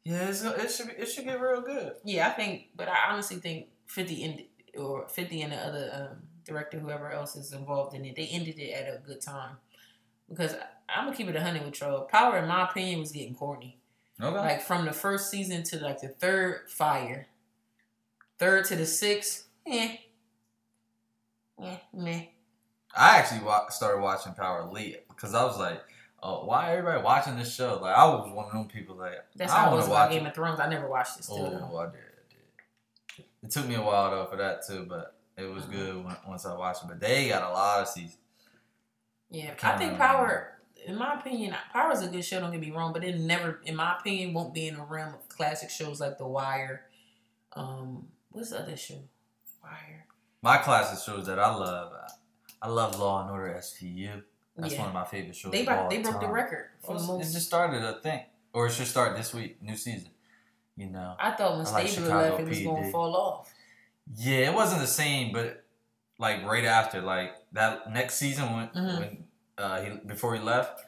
Yeah, it's, it should be, it should get real good. yeah. I think, but I honestly think Fifty and or Fifty and the other um, director, whoever else is involved in it, they ended it at a good time. Because I, I'm gonna keep it a hundred with y'all. Power, in my opinion, was getting corny. Okay. like from the first season to like the third fire third to the sixth eh eh meh I actually wa- started watching Power late because I was like, "Oh, why everybody watching this show?" Like, I was one of them people like, that's I how want was to about watch game it. of thrones i never watched it still Oh. I did, I did. It took me a while though for that too, but it was Mhm. good when, once I watched it. But they got a lot of seasons. yeah i think Kinda- power in my opinion power is a good show don't get me wrong but it never in my opinion won't be in the realm of classic shows like the wire um what's the other show wire My classic shows that I love, I love Law and Order SVU. That's yeah one of my favorite shows. they, all they broke the record for Well, most It just started, I think, or it should start this week, new season. You know. i thought when like left it was going to fall off Yeah, it wasn't the same, but like right after, like that next season when Mhm. when uh, he before he left,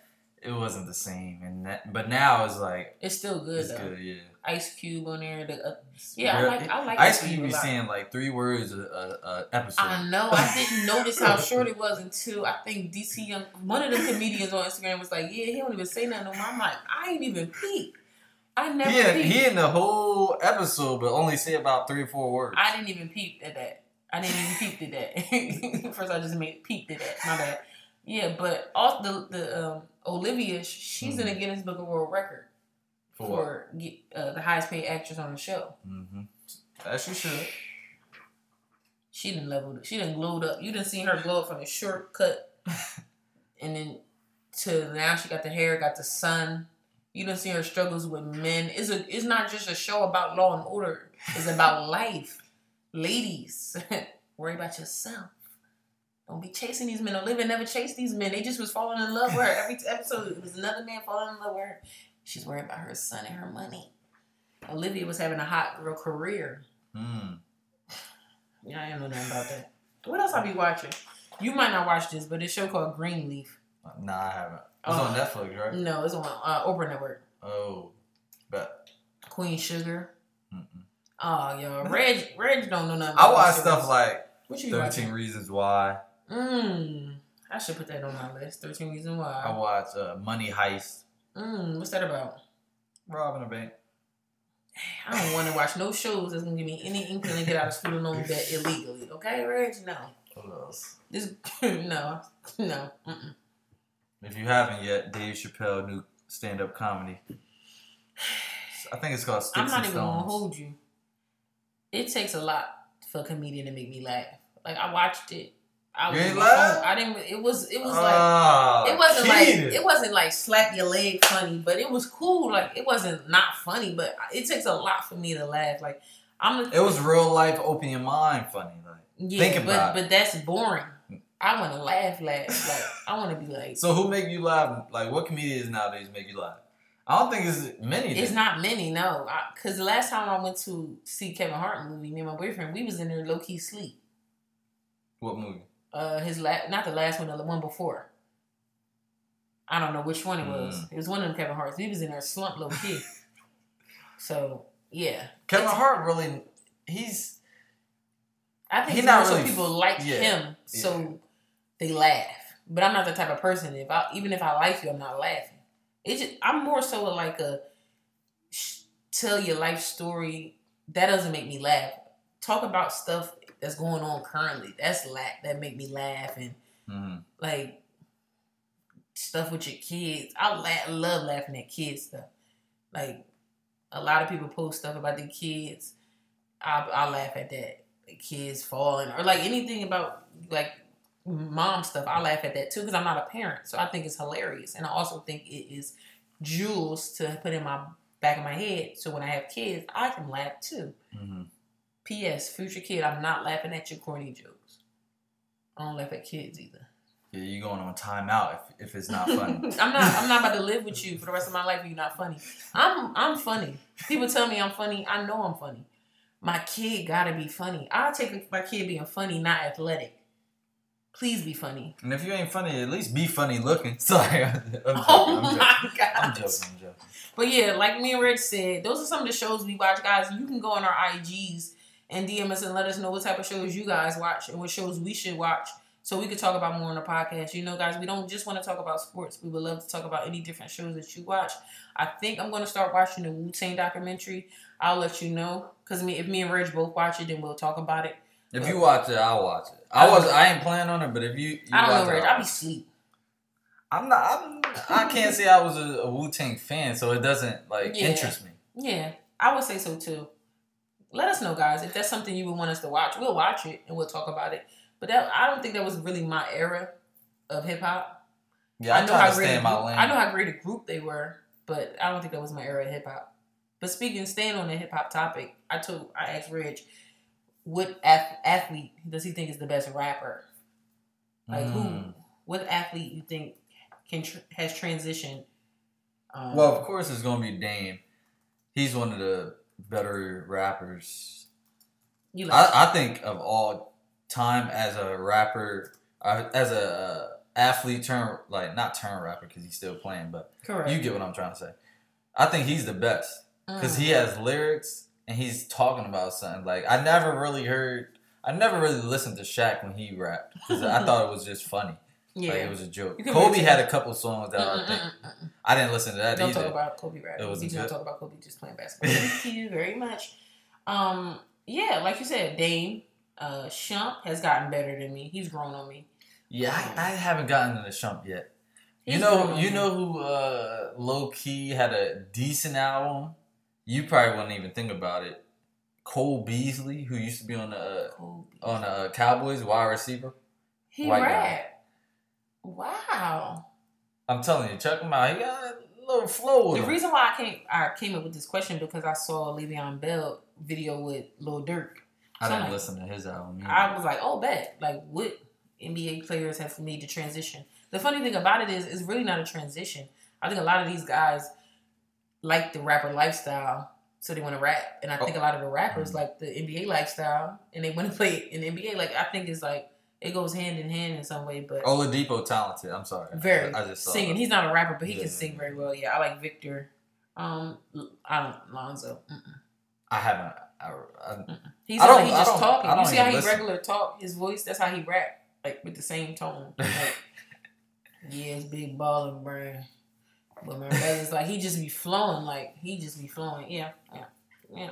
it wasn't the same. And that, but now it's like it's still good it's though good. Yeah. Ice Cube on there. The, uh, yeah, I like. I like Ice Cube Cube saying like three words a, a, a episode. I know. I didn't [laughs] notice how short it was until I think DC Young, one of the comedians on Instagram was like, "Yeah, he don't even say nothing." no. I'm like, I ain't even peep. I never He he in the whole episode, but only say about three or four words. I didn't even peep at that. I didn't even peep at that. [laughs] First, I just made peeped at that. My bad. Yeah, but also the the um, Olivia, she's in the Guinness Book of World Record Mm-hmm. For for uh, the highest paid actress on the show. Mm-hmm. As you should. [sighs] She didn't level. She didn't glowed up. You didn't see her glow up from the short cut, [laughs] and then to now she got the hair, got the sun. You didn't see her struggles with men. It's a. It's not just a show about law and order. It's about [laughs] life. Ladies, [laughs] worry about yourself. Don't be chasing these men. Olivia never chased these men. They just was falling in love with her. Every episode, it was another man falling in love with her. She's worried about her son and her money. Olivia was having a hot girl career. Mm. [sighs] Yeah, I didn't know nothing about that. What else I be watching? You might not watch this, but it's a show called Greenleaf. Nah, I haven't. It's Oh. on Netflix, right? No, it's on uh, Oprah Network. Oh, but Queen Sugar. mm-mm. Oh, yo, Reg, Reg don't know nothing. I watch stuff shows. like what you Thirteen watching? Reasons Why. Mmm. I should put that on my list. Thirteen Reasons Why. I watch uh, Money Heist, Mmm. What's that about? robbing a bank. I don't want to watch no shows that's gonna give me any inkling to get out of student loan debt illegally. Okay, Reg? No. What else? This [laughs] no, no. Mm-mm. If you haven't yet, Dave Chappelle new stand up comedy. I think it's called Sticks I'm not and even gonna hold you. It takes a lot for a comedian to make me laugh. Like I watched it. I You was ain't on laugh? phone. I didn't. It was. It was like. Ah, It wasn't cheated. like it wasn't like slap your leg funny, but it was cool. Like it wasn't not funny, but it takes a lot for me to laugh. Like I'm. It was real life, open your mind funny. Like, yeah, think but it. but that's boring. I want to laugh, laugh. Like I want to be like. so who make you laugh? Like, what comedians nowadays make you laugh? I don't think it's many. It's not many, no. Because the last time I went to see Kevin Hart movie, me and my boyfriend, we was in there low key sleep. What movie? Uh, his last, not the last one, the one before. I don't know which one it was. Mm. It was one of them Kevin Hart's. He was in there slump low key. [laughs] so yeah, Kevin It's- Hart really. He's I think He it's not really- people like yeah, him, so they laugh. But I'm not the type of person. If I even if I like you, I'm not laughing. It's just I'm more so like a sh- tell your life story. That doesn't make me laugh. Talk about stuff that's going on currently. That's la- that make me laugh and mhm. like stuff with your kids. I la- love laughing at kids stuff. Like a lot of people post stuff about their kids. I I laugh at that. The kids falling or like anything about like mom stuff. I laugh at that too because I'm not a parent, so I think it's hilarious, and I also think it is jewels to put in my back of my head. So when I have kids, I can laugh too. Mhm. P.S. Future kid, I'm not laughing at your corny jokes. I don't laugh at kids either. Yeah, you're going on timeout if, if it's not funny. [laughs] I'm not. I'm not about to live with you for the rest of my life. If you're not funny. I'm. I'm funny. People tell me I'm funny. I know I'm funny. My kid gotta be funny. I'll take my kid being funny, not athletic. Please be funny. and if you ain't funny, at least be funny looking. [laughs] Sorry, I'm joking. Oh I'm joking. Oh my god. I'm joking. I'm joking. But yeah, like me and Rich said, those are some of the shows we watch, guys. You can go on our IGs and DM us and let us know what type of shows you guys watch and what shows we should watch so we could talk about more on the podcast. You know, guys, we don't just want to talk about sports. We would love to talk about any different shows that you watch. I think I'm going to start watching the Wu Tang documentary. I'll let you know because me, if me and Reg both watch it, then we'll talk about it. If you watch it, I'll watch it. I was I ain't planning on it, but if you, you I don't know, Rich. I'll be asleep. I'm not. I'm, I can't say I was a, a Wu Tang fan, so it doesn't like Yeah. interest me. Yeah, I would say so too. Let us know, guys, if that's something you would want us to watch. We'll watch it and we'll talk about it. But that I don't think that was really my era of hip hop. Yeah, I, know how great stay a in my group, lane. I know how great a group they were, but I don't think that was my era of hip hop. But speaking, staying on the hip hop topic, I told I asked Reg, what ath- athlete does he think is the best rapper? Like who? Mm. What athlete you think can tr- has transitioned? Um, Well, of course, it's gonna be Dame. He's one of the better rappers. you like I, I think of all time as a rapper, uh, as a uh, athlete turn like not turn rapper because he's still playing, but correct? you get what I'm trying to say. I think he's the best because Mm. he has lyrics and he's talking about something. Like I never really heard, I never really listened to Shaq when he rapped because I thought it was just funny. Yeah. Like it was a joke. Kobe had a couple songs that I Mm-mm, think. I didn't listen to that Don't either. talk about Kobe rap. It was we don't talk about Kobe just playing basketball. Thank [laughs] you very much. Um, yeah, like you said, Dame, uh, Shump has gotten better than me. He's grown on me. Yeah, I, I haven't gotten to the Shump yet. You know, you know who uh, low key had a decent album. You probably wouldn't even think about it. Cole Beasley, who used to be on the uh, on the uh, Cowboys, wide receiver. He white guy. Wow. I'm telling you, check him out. He got a little flow with The him. reason why I came I came up with this question because I saw Le'Veon Bell video with Lil Durk. I didn't like, listen to his album. either. I was like, oh, bet. Like, what NBA players have made the transition? The funny thing about it is, it's really not a transition. I think a lot of these guys like the rapper lifestyle, so they want to rap. And I think a lot of the rappers Mhm. like the NBA lifestyle, and they want to play in the NBA. Like, I think it's like, it goes hand in hand in some way, but Oladipo talented. I'm sorry. very I just saw singing. that. He's not a rapper, but he Yeah, can sing very well. Yeah, I like Victor. Um, I don't Lonzo. Mm-mm. I haven't. I, I, He's I he just talking. You see how he listen. regular talk, his voice. That's how he rap. like with the same tone. [laughs] Like, yeah, it's big balling brain. But my brother's [laughs] like he just be flowing, like he just be flowing. Yeah, yeah, yeah.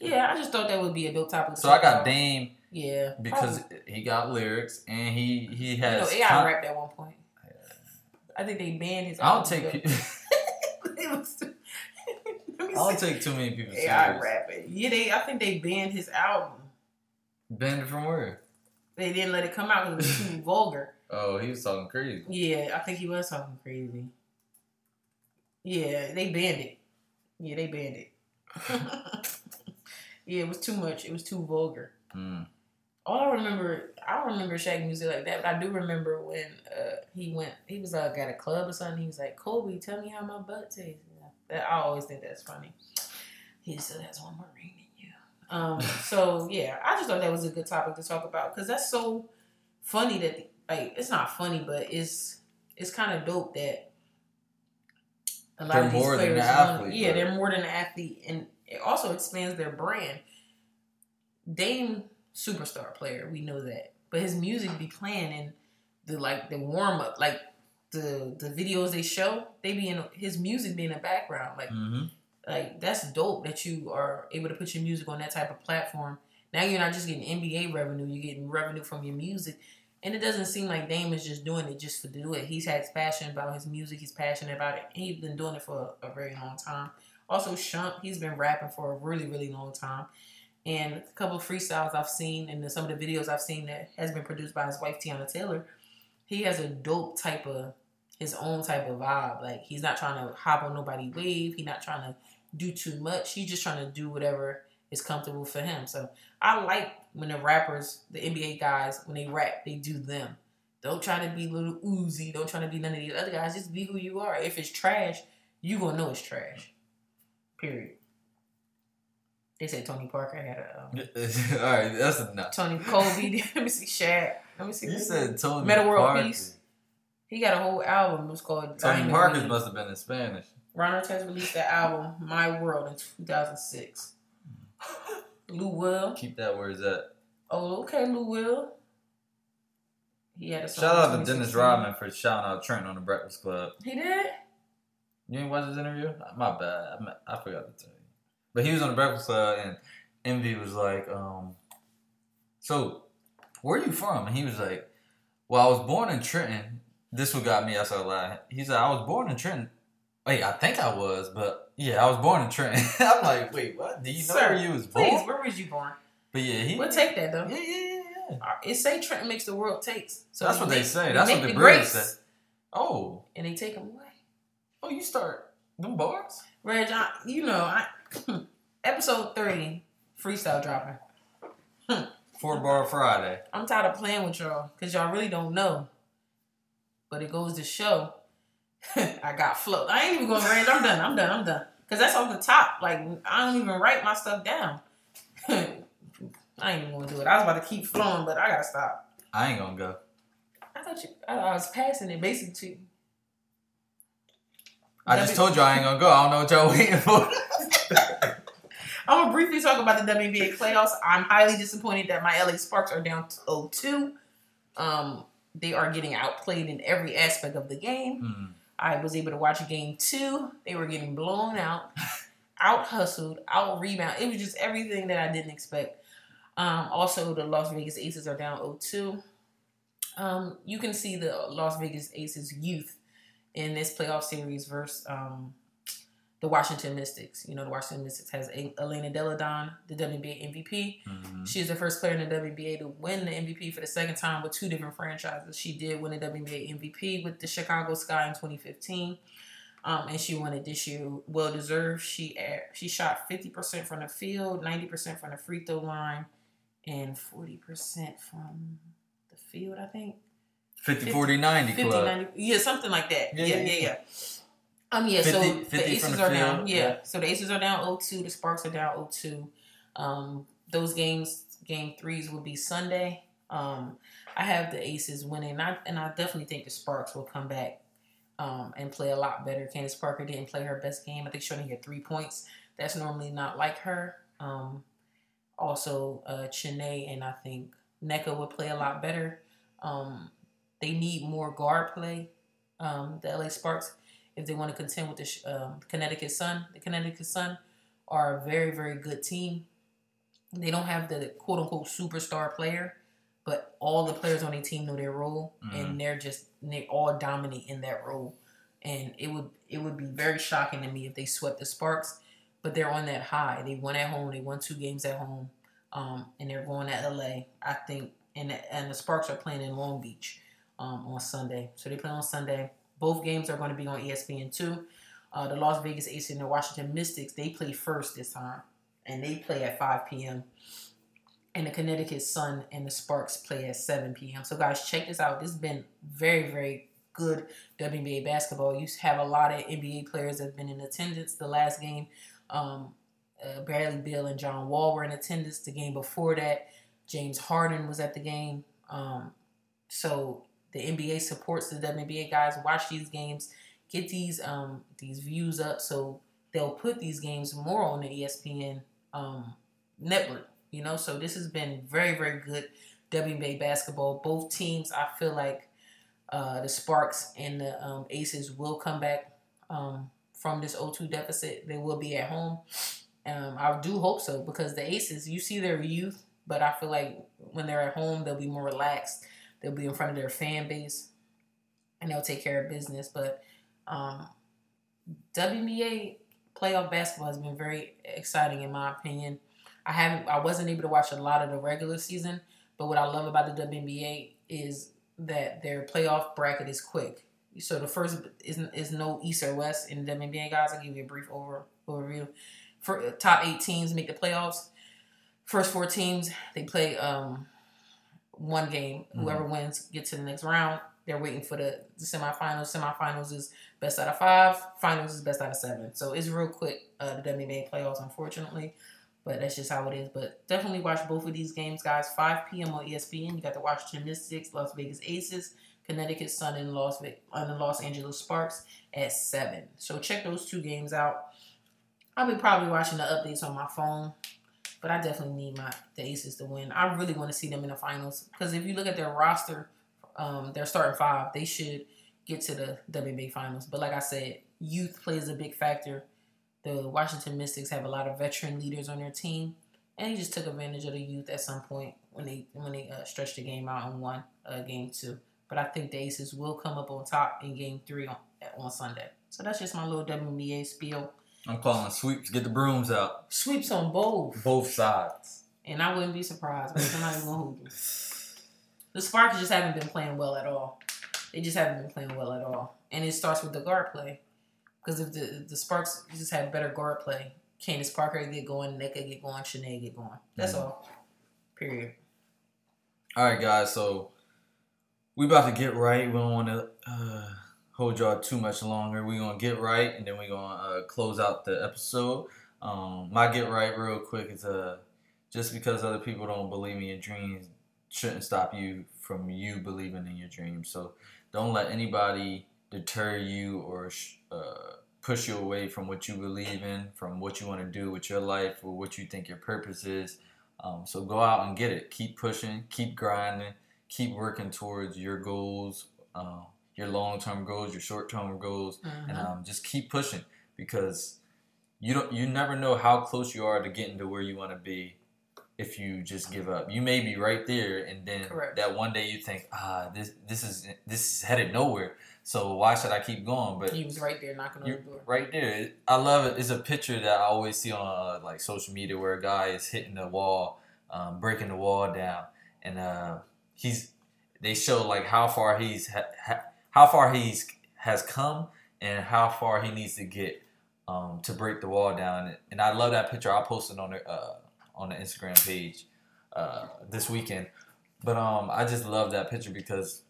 Yeah, I just thought that would be a dope topic. to So I got about. Dame Yeah, because probably. he got lyrics and he he you has. know, AI con- rapped at one point. I think they banned his. I don't album, take. pe- [laughs] [laughs] It was too- [laughs] Let me I don't see. take too many people AI serious. rapping. Yeah, they. I think they banned his album. Banned it from where? They didn't let it come out because it was too vulgar. Oh, he was talking crazy. Yeah, I think he was talking crazy. Yeah, they banned it. Yeah, they banned it. yeah, it was too much. It was too vulgar. Mm. All I remember, I don't remember Shaq music like that, but I do remember when uh, he went, he was like at a club or something. He was like, "Kobe, tell me how my butt tastes." That I always think that's funny. He still has one more ring than you. Um, [laughs] so yeah, I just thought that was a good topic to talk about because that's so funny that like it's not funny, but it's it's kind of dope that a lot They're of these more than players, athlete, yeah, they're more than an athlete, and it also expands their brand. Dame superstar player, we know that, but his music be playing and the like the warm up, like the the videos they show, they be in his music be in the background, like hmm like that's dope that you are able to put your music on that type of platform. Now you're not just getting NBA revenue, you're getting revenue from your music. And it doesn't seem like Dame is just doing it just to do it. He's had passion about his music, he's passionate about it, and he's been doing it for a, a very long time. Also, Shump, he's been rapping for a really, really long time. And a couple of freestyles I've seen and some of the videos I've seen that has been produced by his wife Teyana Taylor, he has a dope type of his own type of vibe. Like he's not trying to hop on nobody wave. He's not trying to do too much. He's just trying to do whatever is comfortable for him. So I like when the rappers, the NBA guys, when they rap, they do them. Don't try to be Lil Uzi. Don't try to be none of these other guys. Just be who you are. If it's trash, you gonna know it's trash. Period. They said Tony Parker had a um, [laughs] All right, that's enough. Tony Kobe. [laughs] Let me see Shaq. Let me see. You said Tony Meta World Parker. Peace. He got a whole album. It was called Tony Diamond Parker must have been in Spanish. Ron Artest released the album My World in 2006. [laughs] Lou Will. Keep that where it's at. Oh, okay, Lou Will. He had a song Shout out to Dennis 2016. Rodman for shouting out Trent on the Breakfast Club. He did? You didn't watch his interview? My bad. I, I forgot to tell you. But he was on the Breakfast Club, and Envy was like, um, "So, where are you from?" And he was like, "Well, I was born in Trenton." This what got me. I started laughing. He said, "I was born in Trenton." Wait, I think I was, but yeah, I was born in Trenton. [laughs] I'm like, wait, what? Do you know Sir, where you was born? Please, where was you born? But yeah, he. We'll take that, though. yeah, yeah, yeah, yeah. Uh, It say Trenton makes the world takes. So That's what they say. That's what the the greats, say. Oh, And they take them away. oh, you start them bars. Reg, I, you know, I Hmm. episode 30, freestyle dropping. Hmm. Four bar Friday. I'm tired of playing with y'all because y'all really don't know. But it goes to show [laughs] I got flow. I ain't even going to range. I'm done. I'm done. I'm done. Because that's off the top. Like, I don't even write my stuff down. [laughs] I ain't even going to do it. I was about to keep flowing, but I got to stop. I ain't gonna go. I thought you, I, I was passing it basically to you. I just told you I ain't gonna go. I don't know what y'all waiting for. [laughs] I'm gonna briefly talk about the WNBA playoffs. I'm highly disappointed that my LA Sparks are down to 0-2. Um, they are getting outplayed in every aspect of the game. Hmm. I was able to watch game two. They were getting blown out, [laughs] out hustled, out rebound. It was just everything that I didn't expect. Um, also, the Las Vegas Aces are down 0-2. Um, you can see the Las Vegas Aces youth in this playoff series versus um, the Washington Mystics. You know, the Washington Mystics has A- Elena Delle Donne, the WNBA MVP. Mhm. She is the first player in the WNBA to win the MVP for the second time with two different franchises. She did win the WNBA MVP with the Chicago Sky in 2015, um, and she won it this year. Well deserved. She she shot 50% from the field, 90% from the free throw line, and 40% from the field. I think 50, 40, 90 50, club. 90, yeah, something like that. Yeah, Yeah, yeah, yeah, yeah. yeah. Um, yeah, 50 so 50 the Aces the are down. Yeah. yeah. so the Aces are down 0-2. The Sparks are down 0-2. Um, those games, game threes, will be Sunday. Um, I have the Aces winning, and I, and I definitely think the Sparks will come back um, and play a lot better. Candace Parker didn't play her best game. I think she only had three points. That's normally not like her. Um, also, uh, Chiney and I think Nneka would play a lot better. Um, they need more guard play. Um, the LA Sparks, if they want to contend with the um, Connecticut Sun, the Connecticut Sun are a very very good team. They don't have the quote unquote superstar player, but all the players on their team know their role, and they're just they all dominate in that role. And it would it would be very shocking to me if they swept the Sparks, but they're on that high. They won at home. They won two games at home, um, and they're going to LA. I think, and and the Sparks are playing in Long Beach um, on Sunday. So they play on Sunday. Both games are going to be on ESPN two. Uh, the Las Vegas Aces and the Washington Mystics they play first this time, and they play at 5 p.m. And the Connecticut Sun and the Sparks play at 7 p.m. So guys, check this out. This has been very very good WNBA basketball. You have a lot of NBA players that have been in attendance. The last game, um, uh, Bradley Beal and John Wall were in attendance. The game before that, James Harden was at the game. Um, so the NBA supports the WNBA guys. Watch these games, get these um, these views up, so they'll put these games more on the ESPN um, network. You know, so this has been very very good WNBA basketball. Both teams, I feel like uh, the Sparks and the um, Aces will come back um, from this 0-2 deficit. They will be at home. Um, I do hope so because the Aces, you see their youth, but I feel like when they're at home, they'll be more relaxed. They'll be in front of their fan base, and they'll take care of business. But um, WNBA playoff basketball has been very exciting, in my opinion. I haven't, I wasn't able to watch a lot of the regular season, but what I love about the WNBA is that their playoff bracket is quick. So the first is is no East or West in the WNBA, guys. I'll give you a brief over overview. For top eight teams make the playoffs. First four teams they play um, one game. Whoever wins gets to the next round. They're waiting for the, the semifinals. Semifinals is best out of five. Finals is best out of seven. So it's real quick. Uh, the WNBA playoffs, unfortunately, but that's just how it is. But definitely watch both of these games, guys. 5 p.m. on ESPN. You got the Washington Mystics, Las Vegas Aces, Connecticut Sun, and Las Ve- and the Los Angeles Sparks at seven. So check those two games out. I'll be probably watching the updates on my phone, but I definitely need my the Aces to win. I really want to see them in the finals because if you look at their roster, um, their starting five, they should get to the WNBA finals. But like I said, youth plays a big factor. The Washington Mystics have a lot of veteran leaders on their team, and he just took advantage of the youth at some point when they when they uh, stretched the game out and won uh, game two. But I think the Aces will come up on top in game three on on Sunday. So that's just my little WNBA spiel. I'm calling sweeps. Get the brooms out. Sweeps on both, Both sides. and I wouldn't be surprised. But somebody gonna hoop. The Sparks just haven't been playing well at all. They just haven't been playing well at all, and it starts with the guard play. Because if the if the Sparks just had better guard play, Candace Parker get going, could get going, Shanae get going. That's all. Period. All right, guys. So we about to get right. We don't want to uh, hold y'all too much longer. We gonna get right, and then we gonna uh, close out the episode. Um, my get right, real quick, is uh, just because other people don't believe in your dreams shouldn't stop you from you believing in your dreams. So don't let anybody deter you or uh, push you away from what you believe in, from what you want to do with your life or what you think your purpose is. Um, so go out and get it. Keep pushing, keep grinding, keep working towards your goals, um, your long term goals, your short term goals, and um, just keep pushing because you don't you never know how close you are to getting to where you want to be if you just give up. You may be right there, and then Correct. that one day you think, ah, this this is this is headed nowhere. So why should I keep going? But He was right there knocking on the door. right there. I love it. It's a picture that I always see on uh, like social media where a guy is hitting the wall, um, breaking the wall down, and uh, he's they show like how far he's ha- ha- how far he's has come and how far he needs to get um, to break the wall down. And I love that picture. I posted on the uh, on the Instagram page uh, this weekend. But um, I just love that picture because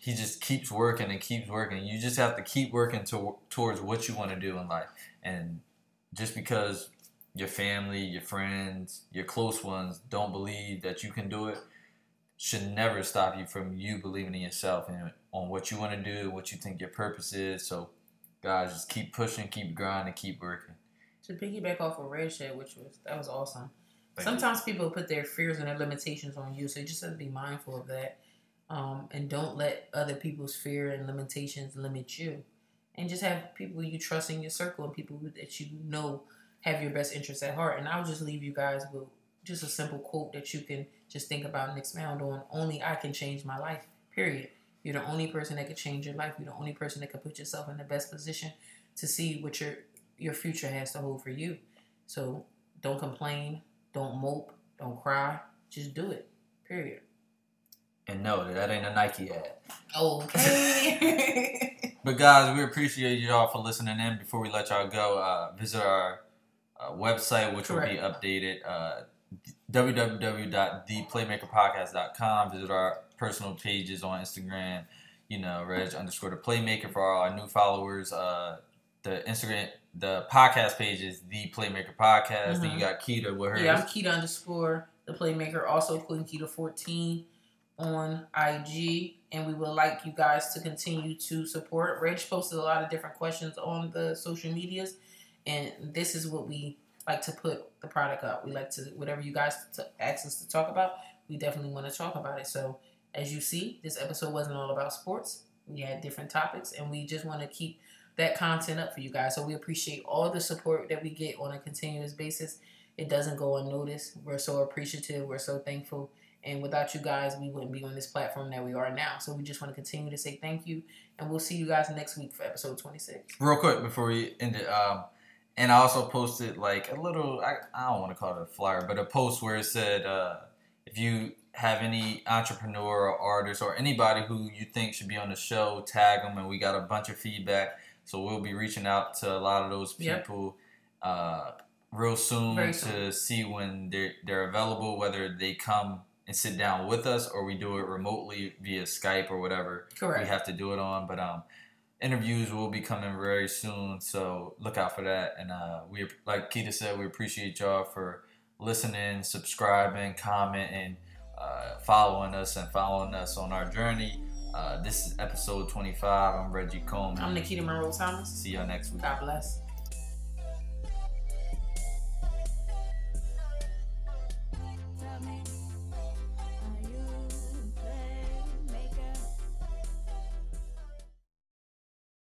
he just keeps working and keeps working. You just have to keep working to, towards what you want to do in life. And just because your family, your friends, your close ones don't believe that you can do it, should never stop you from you believing in yourself and on what you want to do, what you think your purpose is. So, guys, just keep pushing, keep grinding, keep working. To piggyback off of Red Shed, which was that was awesome. Thank you. Sometimes people put their fears and their limitations on you, so you just have to be mindful of that. Um, and don't let other people's fear and limitations limit you. And just have people you trust in your circle and people that you know have your best interests at heart. And I'll just leave you guys with just a simple quote that you can just think about and expound on. Only I can change my life, period. You're the only person that can change your life. You're the only person that can put yourself in the best position to see what your your future has to hold for you. So don't complain, don't mope, don't cry. Just do it. Period. And no, that ain't a Nike ad. Okay. [laughs] But [laughs] guys, we appreciate y'all for listening in. Before we let y'all go, uh, visit our uh, website, which Correct. will be updated. Uh, www.theplaymakerpodcast.com. Visit our personal pages on Instagram. You know, Reg underscore the Playmaker for all our new followers. Uh, the Instagram, the podcast page is the Playmaker Podcast. Then you got Keita with her. Mm-hmm. yeah, I'm Keita underscore the playmaker. Also Queen Keita 14 on IG. And we would like you guys to continue to support. Reg posted a lot of different questions on the social medias. And this is what we like to put the product up. We like to whatever you guys t- ask us to talk about, we definitely want to talk about it. So as you see, this episode wasn't all about sports. We had different topics, and we just want to keep that content up for you guys. So we appreciate all the support that we get on a continuous basis. It doesn't go unnoticed. We're so appreciative. We're so thankful. And without you guys, we wouldn't be on this platform that we are now. So we just want to continue to say thank you. And we'll see you guys next week for episode 26. real quick before we end it um and i also posted like a little i, I don't want to call it a flyer but a post where it said uh if you have any entrepreneur or artist or anybody who you think should be on the show tag them and we got a bunch of feedback so we'll be reaching out to a lot of those Yep. people uh real soon Very to soon. see when they're they're available whether they come and sit down with us or we do it remotely via skype or whatever Correct. we have to do it on but um interviews will be coming very soon so look out for that. And uh we like Keita said we appreciate y'all for listening subscribing commenting uh following us and following us on our journey. Uh this is episode 25 i'm reggie coleman. I'm Nikita Monroe Thomas. see y'all next week. God bless.